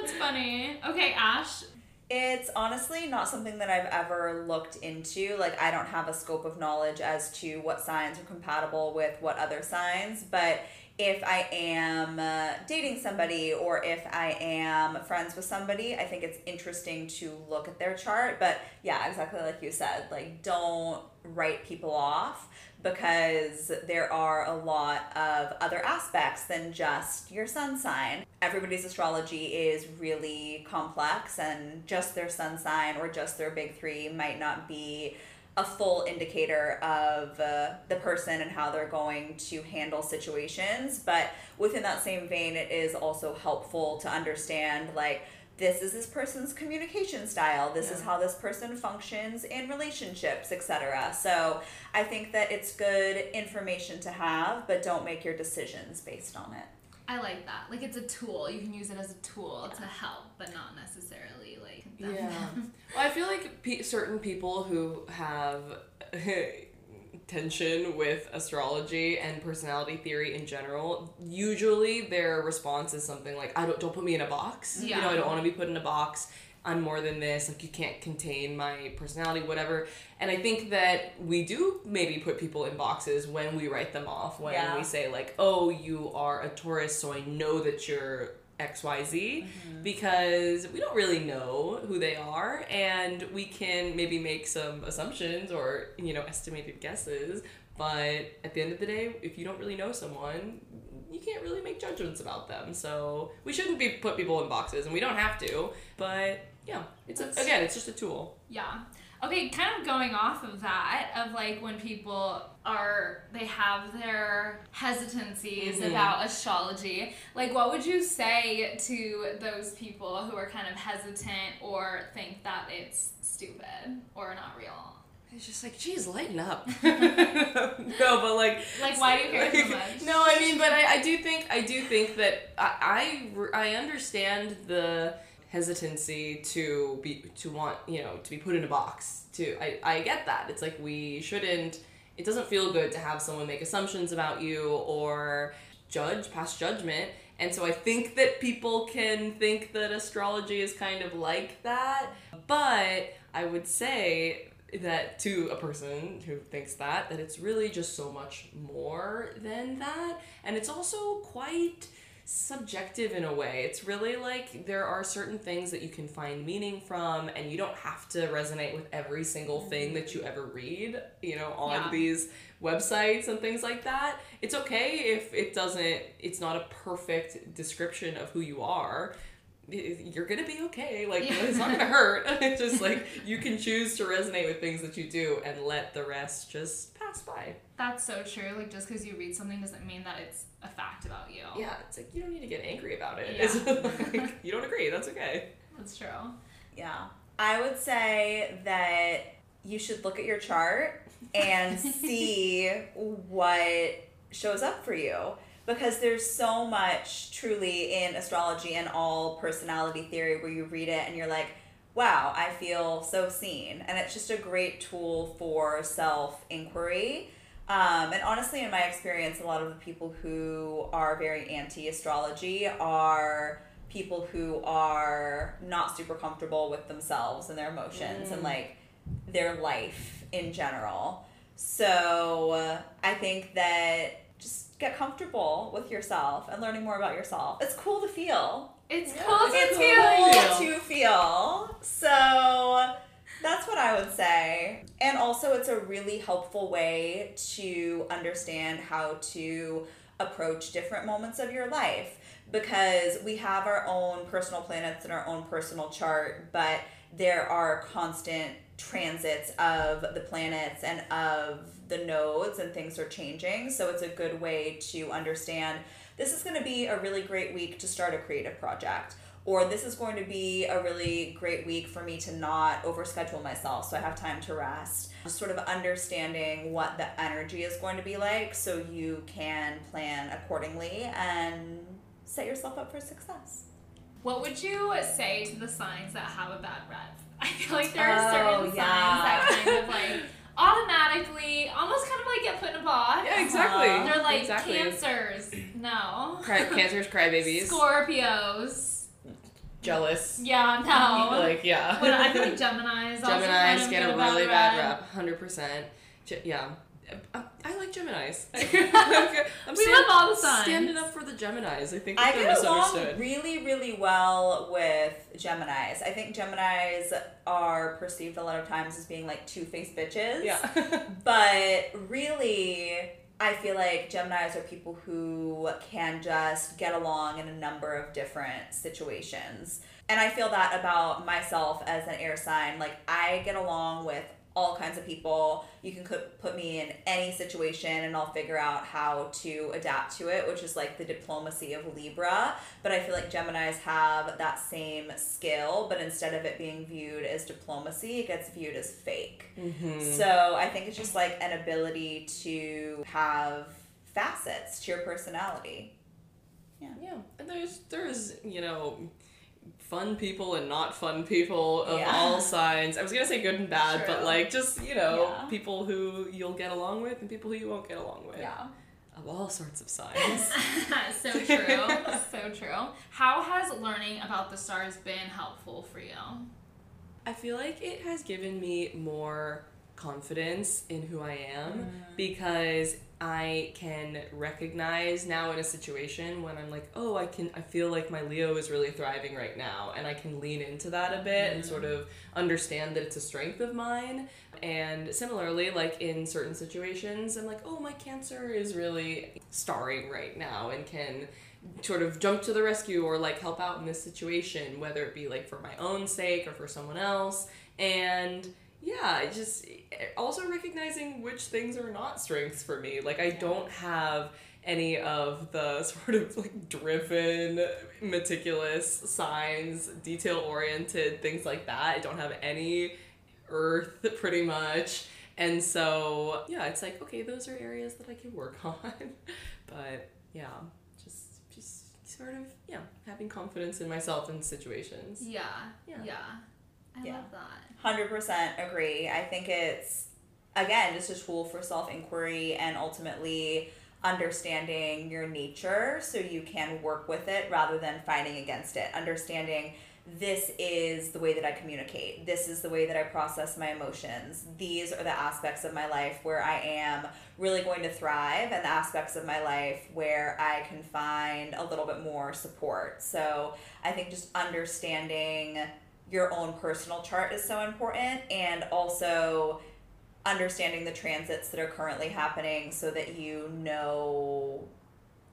that's funny. Okay, Ash. It's honestly not something that I've ever looked into. Like, I don't have a scope of knowledge as to what signs are compatible with what other signs, but if I am uh, dating somebody or if I am friends with somebody, I think it's interesting to look at their chart. But yeah, exactly like you said, like, don't write people off because there are a lot of other aspects than just your sun sign. Everybody's astrology is really complex, and just their sun sign or just their big three might not be a full indicator of uh, the person and how they're going to handle situations. But within that same vein, it is also helpful to understand like this is this person's communication style this is how this person functions in relationships etc so i think that it's good information to have but don't make your decisions based on it I like that. Like it's a tool. You can use it as a tool to help, but not necessarily like. Yeah. them. Well, I feel like pe- certain people who have tension with astrology and personality theory in general, usually their response is something like, "I don't don't put me in a box. You know, I don't want to be put in a box. I'm more than this. Like you can't contain my personality, whatever." And I think that we do maybe put people in boxes when we write them off. When Yeah. we say like, "Oh, you are a Taurus, so I know that you're." XYZ mm-hmm. because we don't really know who they are and we can maybe make some assumptions or you know estimated guesses but at the end of the day if you don't really know someone you can't really make judgments about them so we shouldn't be put people in boxes and we don't have to but yeah it's a, again it's just a tool Yeah. Okay, kind of going off of that, of like when people are, they have their hesitancies Mhm. about astrology, like what would you say to those people who are kind of hesitant or think that it's stupid or not real? it's just like geez lighten up no but like Like, why do you care so much? no, I mean, but I, I do think I do think that I, I I understand the hesitancy to be to want you know to be put in a box. To I I get that. It's like we shouldn't. It doesn't feel good to have someone make assumptions about you or judge pass judgment. And so I think that people can think that astrology is kind of like that. But I would say that to a person who thinks that that it's really just so much more than that and it's also quite subjective in a way it's really like there are certain things that you can find meaning from and you don't have to resonate with every single thing that you ever read you know on Yeah. these websites and things like that it's okay if it doesn't it's not a perfect description of who you are you're gonna be okay. Like Yeah. it's not gonna hurt. It's just like you can choose to resonate with things that you do and let the rest just pass by. That's so true. Like, just because you read something doesn't mean that it's a fact about you. Yeah, it's like you don't need to get angry about it. Yeah. It's like, you don't agree. That's okay. That's true. Yeah. I would say that you should look at your chart and see what shows up for you because there's so much truly in astrology and all personality theory where you read it and you're like, wow, I feel so seen. And it's just a great tool for self inquiry. Um, and honestly, in my experience, a lot of the people who are very anti astrology are people who are not super comfortable with themselves and their emotions and Mm. like their life in general. So uh, I think that just get comfortable with yourself and learning more about yourself. It's cool to feel. It's Yeah, cool to It's feel. cool to feel. So that's what I would say. And also, it's a really helpful way to understand how to approach different moments of your life because we have our own personal planets and our own personal chart, but there are constant transits of the planets and of the nodes, and things are changing. So, it's a good way to understand this is going to be a really great week to start a creative project or this is going to be a really great week for me to not overschedule myself so I have time to rest. Just sort of understanding what the energy is going to be like so you can plan accordingly and set yourself up for success. What would you say to the signs that have a bad rep? I feel like there are Oh, certain yeah. signs that kind of like automatically, almost kind of like get put in a box. Yeah, exactly. Uh-huh. They're like exactly. cancers. No. Cry- cancers, crybabies, Scorpios. Jealous. Yeah, no. Like yeah. But I feel like Gemini's also Gemini's of get a a really bad bad rep. rep. Hundred percent. Yeah. I, I like Gemini's. I'm We love all the signs. Standing up for the Gemini's. I think I that get along really, really well with Geminis. I think Geminis are perceived a lot of times as being like two faced bitches. Yeah. But really, I feel like Geminis are people who can just get along in a number of different situations. And I feel that about myself as an air sign. Like, I get along with all kinds of people. You can put, put me in any situation and I'll figure out how to adapt to it, which is like the diplomacy of Libra. But I feel like Geminis have that same skill, but instead of it being viewed as diplomacy, it gets viewed as fake. Mm-hmm. So I think it's just like an ability to have facets to your personality. Yeah. Yeah, and there's there's you know fun people and not fun people of Yeah. all signs. I was gonna say good and bad, but like just you know Yeah. people who you'll get along with and people who you won't get along with. Yeah. Of all sorts of signs. so true. so true. How has learning about the stars been helpful for you? I feel like it has given me more confidence in who I am mm. because I can recognize now in a situation when I'm like, oh, I can I feel like my Leo is really thriving right now and I can lean into that a bit and sort mm. of understand that it's a strength of mine. And similarly, like in certain situations, I'm like, oh, my Cancer is really starring right now and can sort of jump to the rescue or like help out in this situation, whether it be like for my own sake or for someone else. And yeah, just also recognizing which things are not strengths for me. Like I don't have any of the sort of like driven, meticulous signs, detail oriented things like that. I don't have any earth pretty much. And so, yeah, it's like, okay, those are areas that I can work on. but yeah, just just sort of, yeah, having confidence in myself in situations. Yeah. Yeah. Yeah. I Yeah. love that. Hundred percent agree. I think it's again just a tool for self inquiry and ultimately understanding your nature so you can work with it rather than fighting against it. Understanding this is the way that I communicate. This is the way that I process my emotions. These are the aspects of my life where I am really going to thrive and the aspects of my life where I can find a little bit more support. So I think just understanding your own personal chart is so important and also understanding the transits that are currently happening so that you know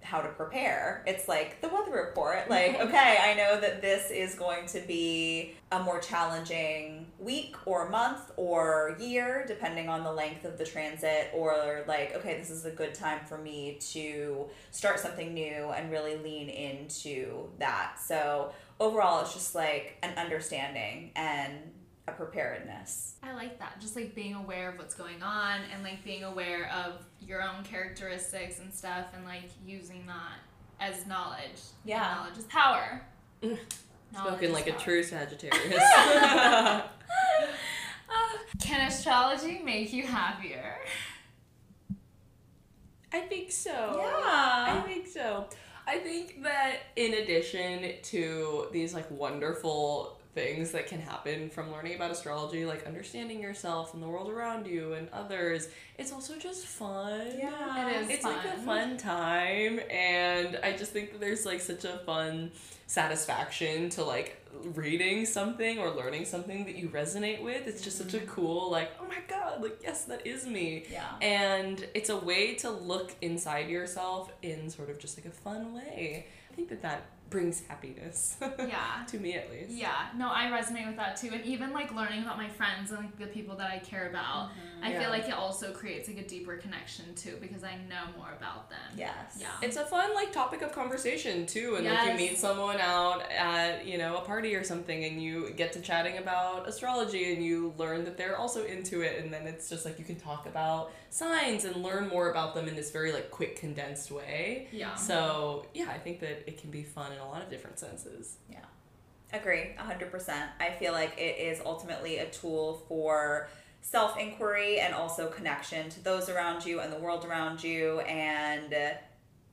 how to prepare. It's like the weather report. Like, okay, I know that this is going to be a more challenging week or month or year, depending on the length of the transit, or like, okay, this is a good time for me to start something new and really lean into that. So, overall, it's just like an understanding and a preparedness. I like that. Just like being aware of what's going on and like being aware of your own characteristics and stuff and like using that as knowledge. And Yeah. knowledge is power. Knowledge Spoken is like a true Sagittarius. Ah, Can astrology make you happier? I think so. Yeah. I think so. I think that in addition to these like wonderful things that can happen from learning about astrology, like understanding yourself and the world around you and others, it's also just fun. Yeah. It is It's like a fun. fun time and I just think that there's like such a fun satisfaction to like reading something or learning something that you resonate with. It's just such a mm-hmm. cool like, oh my god, like yes, that is me. Yeah. And it's a way to look inside yourself in sort of just like a fun way. I think that that brings happiness. Yeah. to me at least. Yeah, no, I resonate with that too. And even like learning about my friends and like the people that I care about, I Yeah. feel like it also creates like a deeper connection too because I know more about them. Yes. Yeah. It's a fun like topic of conversation too, and like you meet someone out at you know a party or something, and you get to chatting about astrology, and you learn that they're also into it, and then it's just like you can talk about signs and learn more about them in this very like quick condensed way. Yeah. So yeah, I think that it can be fun in a lot of different senses. Yeah. Agree, 100%. I feel like it is ultimately a tool for self inquiry and also connection to those around you and the world around you. And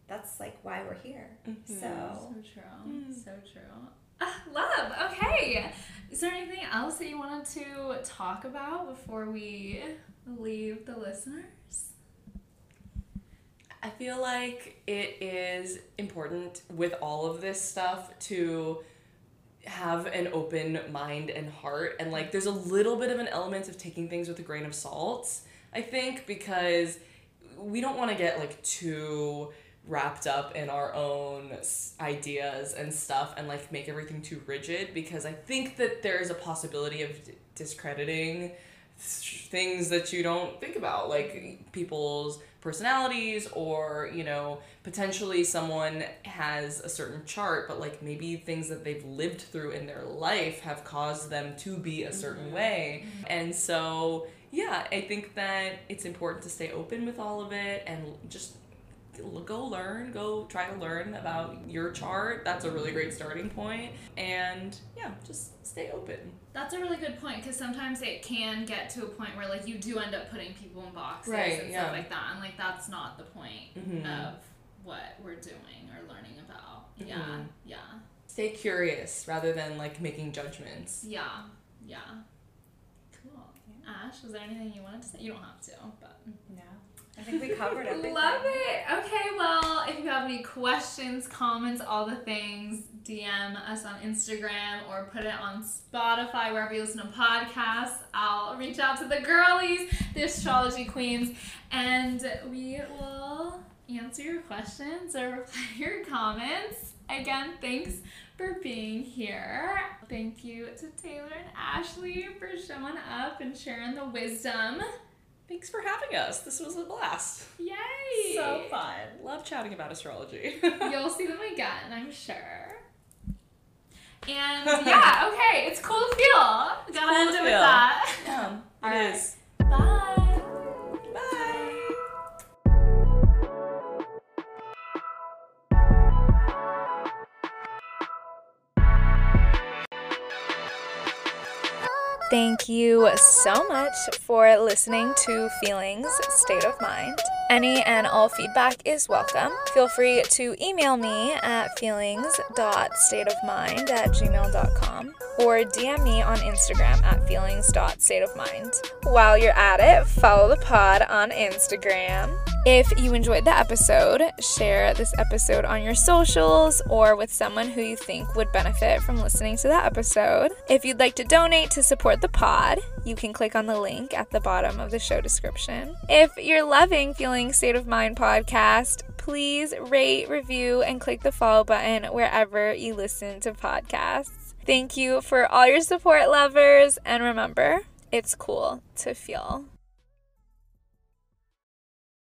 that's like why we're here. Mm-hmm. So, So true. So true. Love. Okay. Is there anything else that you wanted to talk about before we leave the listeners? I feel like it is important with all of this stuff to have an open mind and heart and like there's a little bit of an element of taking things with a grain of salt i think because we don't want to get like too wrapped up in our own ideas and stuff and like make everything too rigid because i think that there is a possibility of d- discrediting things that you don't think about, like people's personalities, or you know, potentially someone has a certain chart, but like maybe things that they've lived through in their life have caused them to be a certain mm-hmm. way. Mm-hmm. And so, yeah, I think that it's important to stay open with all of it and just go learn, go try to learn about your chart. That's a really great starting point. And yeah, just stay open. That's a really good point because sometimes it can get to a point where like you do end up putting people in boxes Right, and yeah. stuff like that, and like that's not the point Mhm. of what we're doing or learning about. Yeah, Mhm. yeah, Stay curious rather than like making judgments. yeah, yeah. Cool. Ash, was there anything you wanted to say? You don't have to, but. I think we covered everything. Love it. Okay, well, if you have any questions, comments, all the things, DM us on Instagram or put it on Spotify, wherever you listen to podcasts. I'll reach out to the girlies, the astrology queens, and we will answer your questions or reply to your comments. Again, thanks for being here. Thank you to Taylor and Ashle for showing up and sharing the wisdom. Thanks for having us. This was a blast. Yay! So fun. Love chatting about astrology. You'll see them again, I'm sure. And yeah, okay, it's cool to feel. Gotta cool end to it with that. yeah, it right. Bye. Thank you so much for listening to Feelings State of Mind. Any and all feedback is welcome. Feel free to email me at feelings.stateofmind at gmail.com or DM me on Instagram at feelings.stateofmind. While you're at it, follow the pod on Instagram. If you enjoyed the episode, share this episode on your socials or with someone who you think would benefit from listening to that episode. If you'd like to donate to support the pod, you can click on the link at the bottom of the show description. If you're loving Feeling State of Mind podcast, please rate, review, and click the follow button wherever you listen to podcasts. Thank you for all your support, lovers, and remember, it's cool to feel.